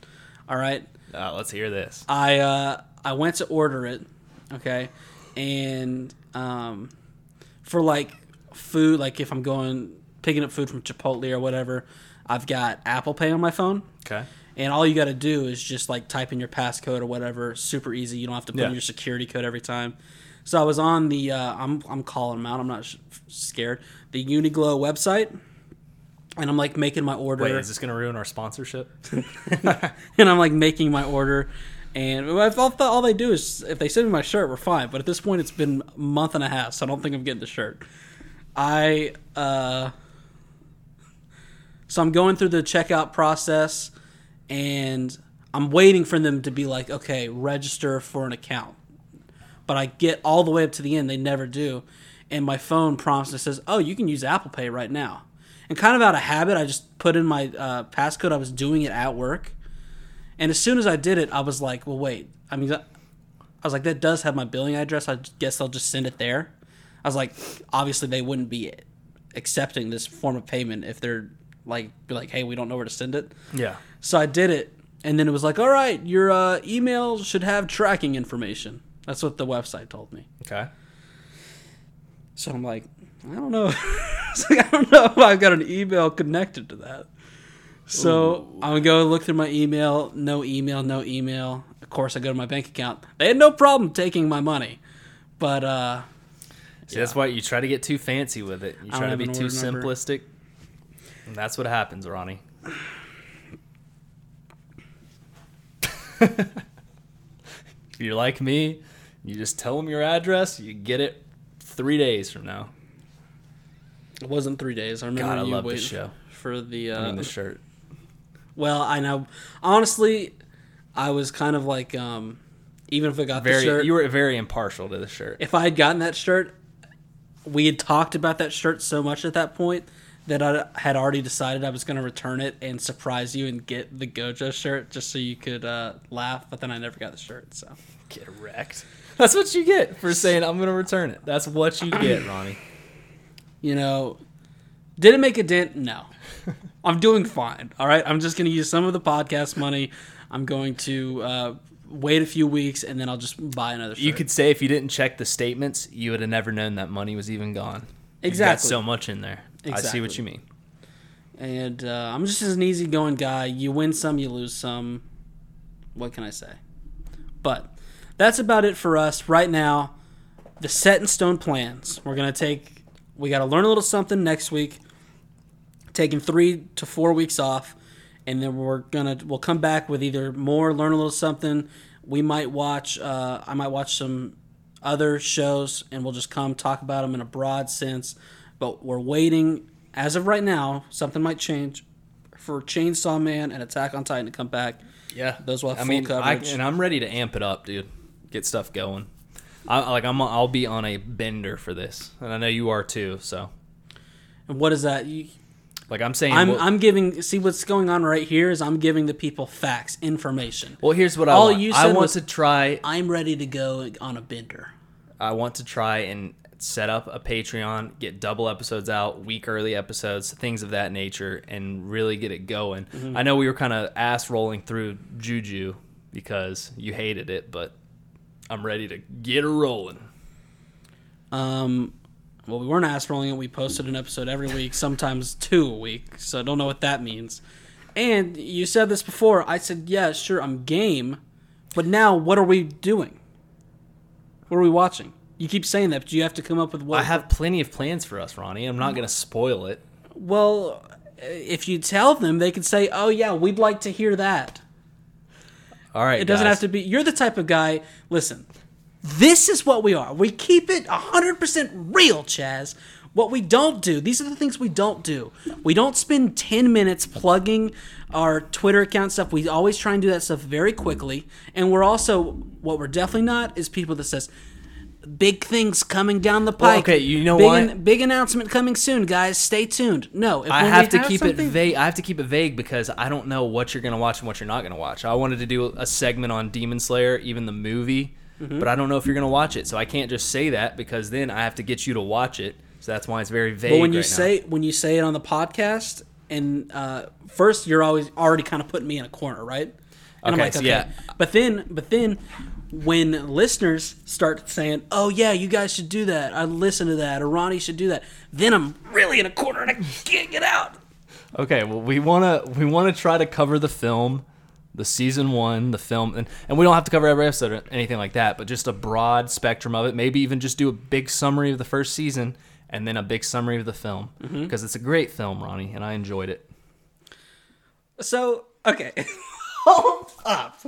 All right? Uh, let's hear this. I uh I went to order it, okay? And um for like food, like if I'm going picking up food from Chipotle or whatever, I've got Apple Pay on my phone. Okay. And all you got to do is just like type in your passcode or whatever. Super easy. You don't have to put Yeah. in your security code every time. So I was on the. Uh, I'm I'm calling them out. I'm not sh- scared. The Uniqlo website, and I'm like making my order. Wait, is this gonna ruin our sponsorship? and I'm like making my order. And I thought all they do is if they send me my shirt, we're fine. But at this point, it's been a month and a half, so I don't think I'm getting the shirt. I uh, so I'm going through the checkout process, and I'm waiting for them to be like, okay, register for an account. But I get all the way up to the end, they never do, and my phone prompts and says, oh, you can use Apple Pay right now. And kind of out of habit, I just put in my uh, passcode. I was doing it at work. And as soon as I did it, I was like, well, wait. I mean, I was like, that does have my billing address. I guess I'll just send it there. I was like, obviously, they wouldn't be accepting this form of payment if they're like, be like, hey, we don't know where to send it. Yeah. So I did it. And then it was like, all right, your uh, email should have tracking information. That's what the website told me. Okay. So I'm like, I don't know. Like, I don't know if I've got an email connected to that. So I'm gonna go look through my email. No email. No email. Of course, I go to my bank account. They had no problem taking my money, but uh, See, that's why you try to get too fancy with it. You try to be too number. simplistic. And that's what happens, Ronnie. if you're like me, you just tell them your address, you get it three days from now. It wasn't three days. I remember God, I you love show. for the. Uh, I mean, the shirt. well, I know. Honestly, I was kind of like, um, even if I got the shirt, you were very impartial to the shirt. if I had gotten that shirt, we had talked about that shirt so much at that point that I had already decided I was going to return it and surprise you and get the Gojo shirt just so you could uh, laugh. But then I never got the shirt. So Get wrecked. That's what you get for saying I'm going to return it. That's what you get, Ronnie. You know, did it make a dent? No. I'm doing fine. All right. I'm just going to use some of the podcast money. I'm going to uh, wait a few weeks and then I'll just buy another shirt. You could say if you didn't check the statements, you would have never known that money was even gone. Exactly. so much in there. I see what you mean. And uh, I'm just an easygoing guy. You win some, you lose some. What can I say? But that's about it for us right now. The set in stone plans. We're gonna take. We got to learn a little something next week. Taking three to four weeks off, and then we're gonna we'll come back with either more learn a little something. We might watch. Uh, I might watch some other shows, and we'll just come talk about them in a broad sense. But we're waiting. As of right now, something might change for Chainsaw Man and Attack on Titan to come back. Yeah, Those will have I full mean, coverage. I, and I'm ready to amp it up, dude. Get stuff going. I like I'm. I'll be on a bender for this, and I know you are too. So, And what is that? You, like I'm saying, I'm well, I'm giving. See what's going on right here is I'm giving the people facts, information. well, here's what I all want. you I said want was- to try. I'm ready to go on a bender. I want to try and set up a Patreon, get double episodes out, week early episodes, things of that nature, and really get it going. Mm-hmm. I know we were kind of ass rolling through Juju because you hated it, but I'm ready to get it rolling. Um, well, we weren't ass rolling it. We posted an episode every week, sometimes two a week. So I don't know what that means. And you said this before. I said, yeah, sure, I'm game. But now, what are we doing? What are we watching? You keep saying that, but you have to come up with what. I have plenty of plans for us, Ronnie. I'm not going to spoil it. Well, if you tell them, they could say, "Oh yeah, we'd like to hear that." All right, It doesn't guys. have to be. You're the type of guy. Listen, this is what we are. We keep it 100% real, Chaz. What we don't do, these are the things we don't do. We don't spend 10 minutes plugging our Twitter account stuff. We always try and do that stuff very quickly. And we're also, what we're definitely not, is people that says, big things coming down the Well, okay, you know big what? big announcement coming soon, guys. Stay tuned. No, if I have to keep it vague. I have to keep it vague because I don't know what you're gonna watch and what you're not gonna watch. I wanted to do a segment on Demon Slayer, even the movie, Mm-hmm. but I don't know if you're gonna watch it. So I can't just say that because then I have to get you to watch it. So that's why it's very vague. But when you right now. say when you say it on the podcast, and uh, first you're always already kind of putting me in a corner, right? And Okay, so yeah. But then, but then, when listeners start saying, "Oh yeah, you guys should do that," I listen to that, or Ronnie should do that, then I'm really in a corner and I can't get out. Okay, well, we wanna we wanna try to cover the film, the season one, the film, and, and we don't have to cover every episode or anything like that, but just a broad spectrum of it. Maybe even just do a big summary of the first season, and then a big summary of the film mm-hmm. because it's a great film, Ronnie, and I enjoyed it. So, okay. Hold up.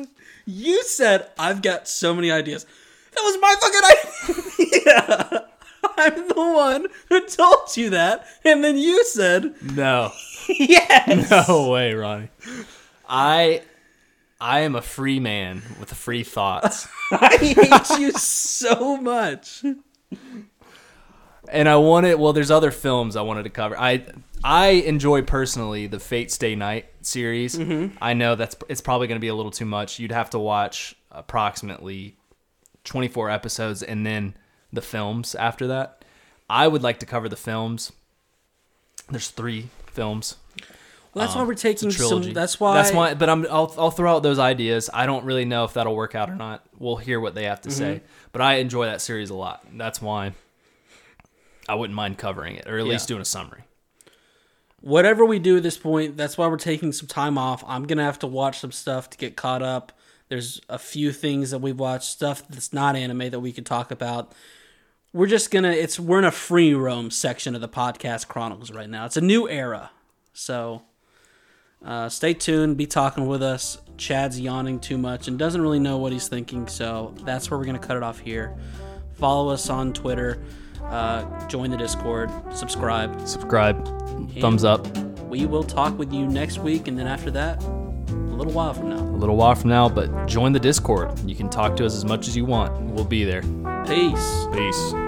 You said I've got so many ideas. That was my fucking idea. I'm the one who told you that, and then you said No, yes. no way, Ronnie. I I am a free man with free thoughts. I hate you so much. and I wanted well there's other films I wanted to cover. I I enjoy personally the Fate Stay Night series. Mm-hmm. I know that's it's probably going to be a little too much. You'd have to watch approximately 24 episodes and then the films after that. I would like to cover the films. There's 3 films. Well, that's why um, we're taking some. That's why. That's why but I'm I'll I'll throw out those ideas. I don't really know if that'll work out or not. We'll hear what they have to say. Mm-hmm. But I enjoy that series a lot. That's why I wouldn't mind covering it or at least doing a summary. Whatever we do at this point, that's why we're taking some time off. I'm gonna have to watch some stuff to get caught up. There's a few things that we've watched, stuff that's not anime that we could talk about. We're just gonna it's we're in a free roam section of the podcast chronicles right now. It's a new era. So uh, stay tuned, be talking with us. Chaz's yawning too much and doesn't really know what he's thinking, so that's where we're gonna cut it off here. Follow us on Twitter, uh, join the Discord, subscribe. Subscribe, thumbs up. We will talk with you next week, and then after that, a little while from now. A little while from now, but join the Discord. You can talk to us as much as you want. We'll be there. Peace. Peace.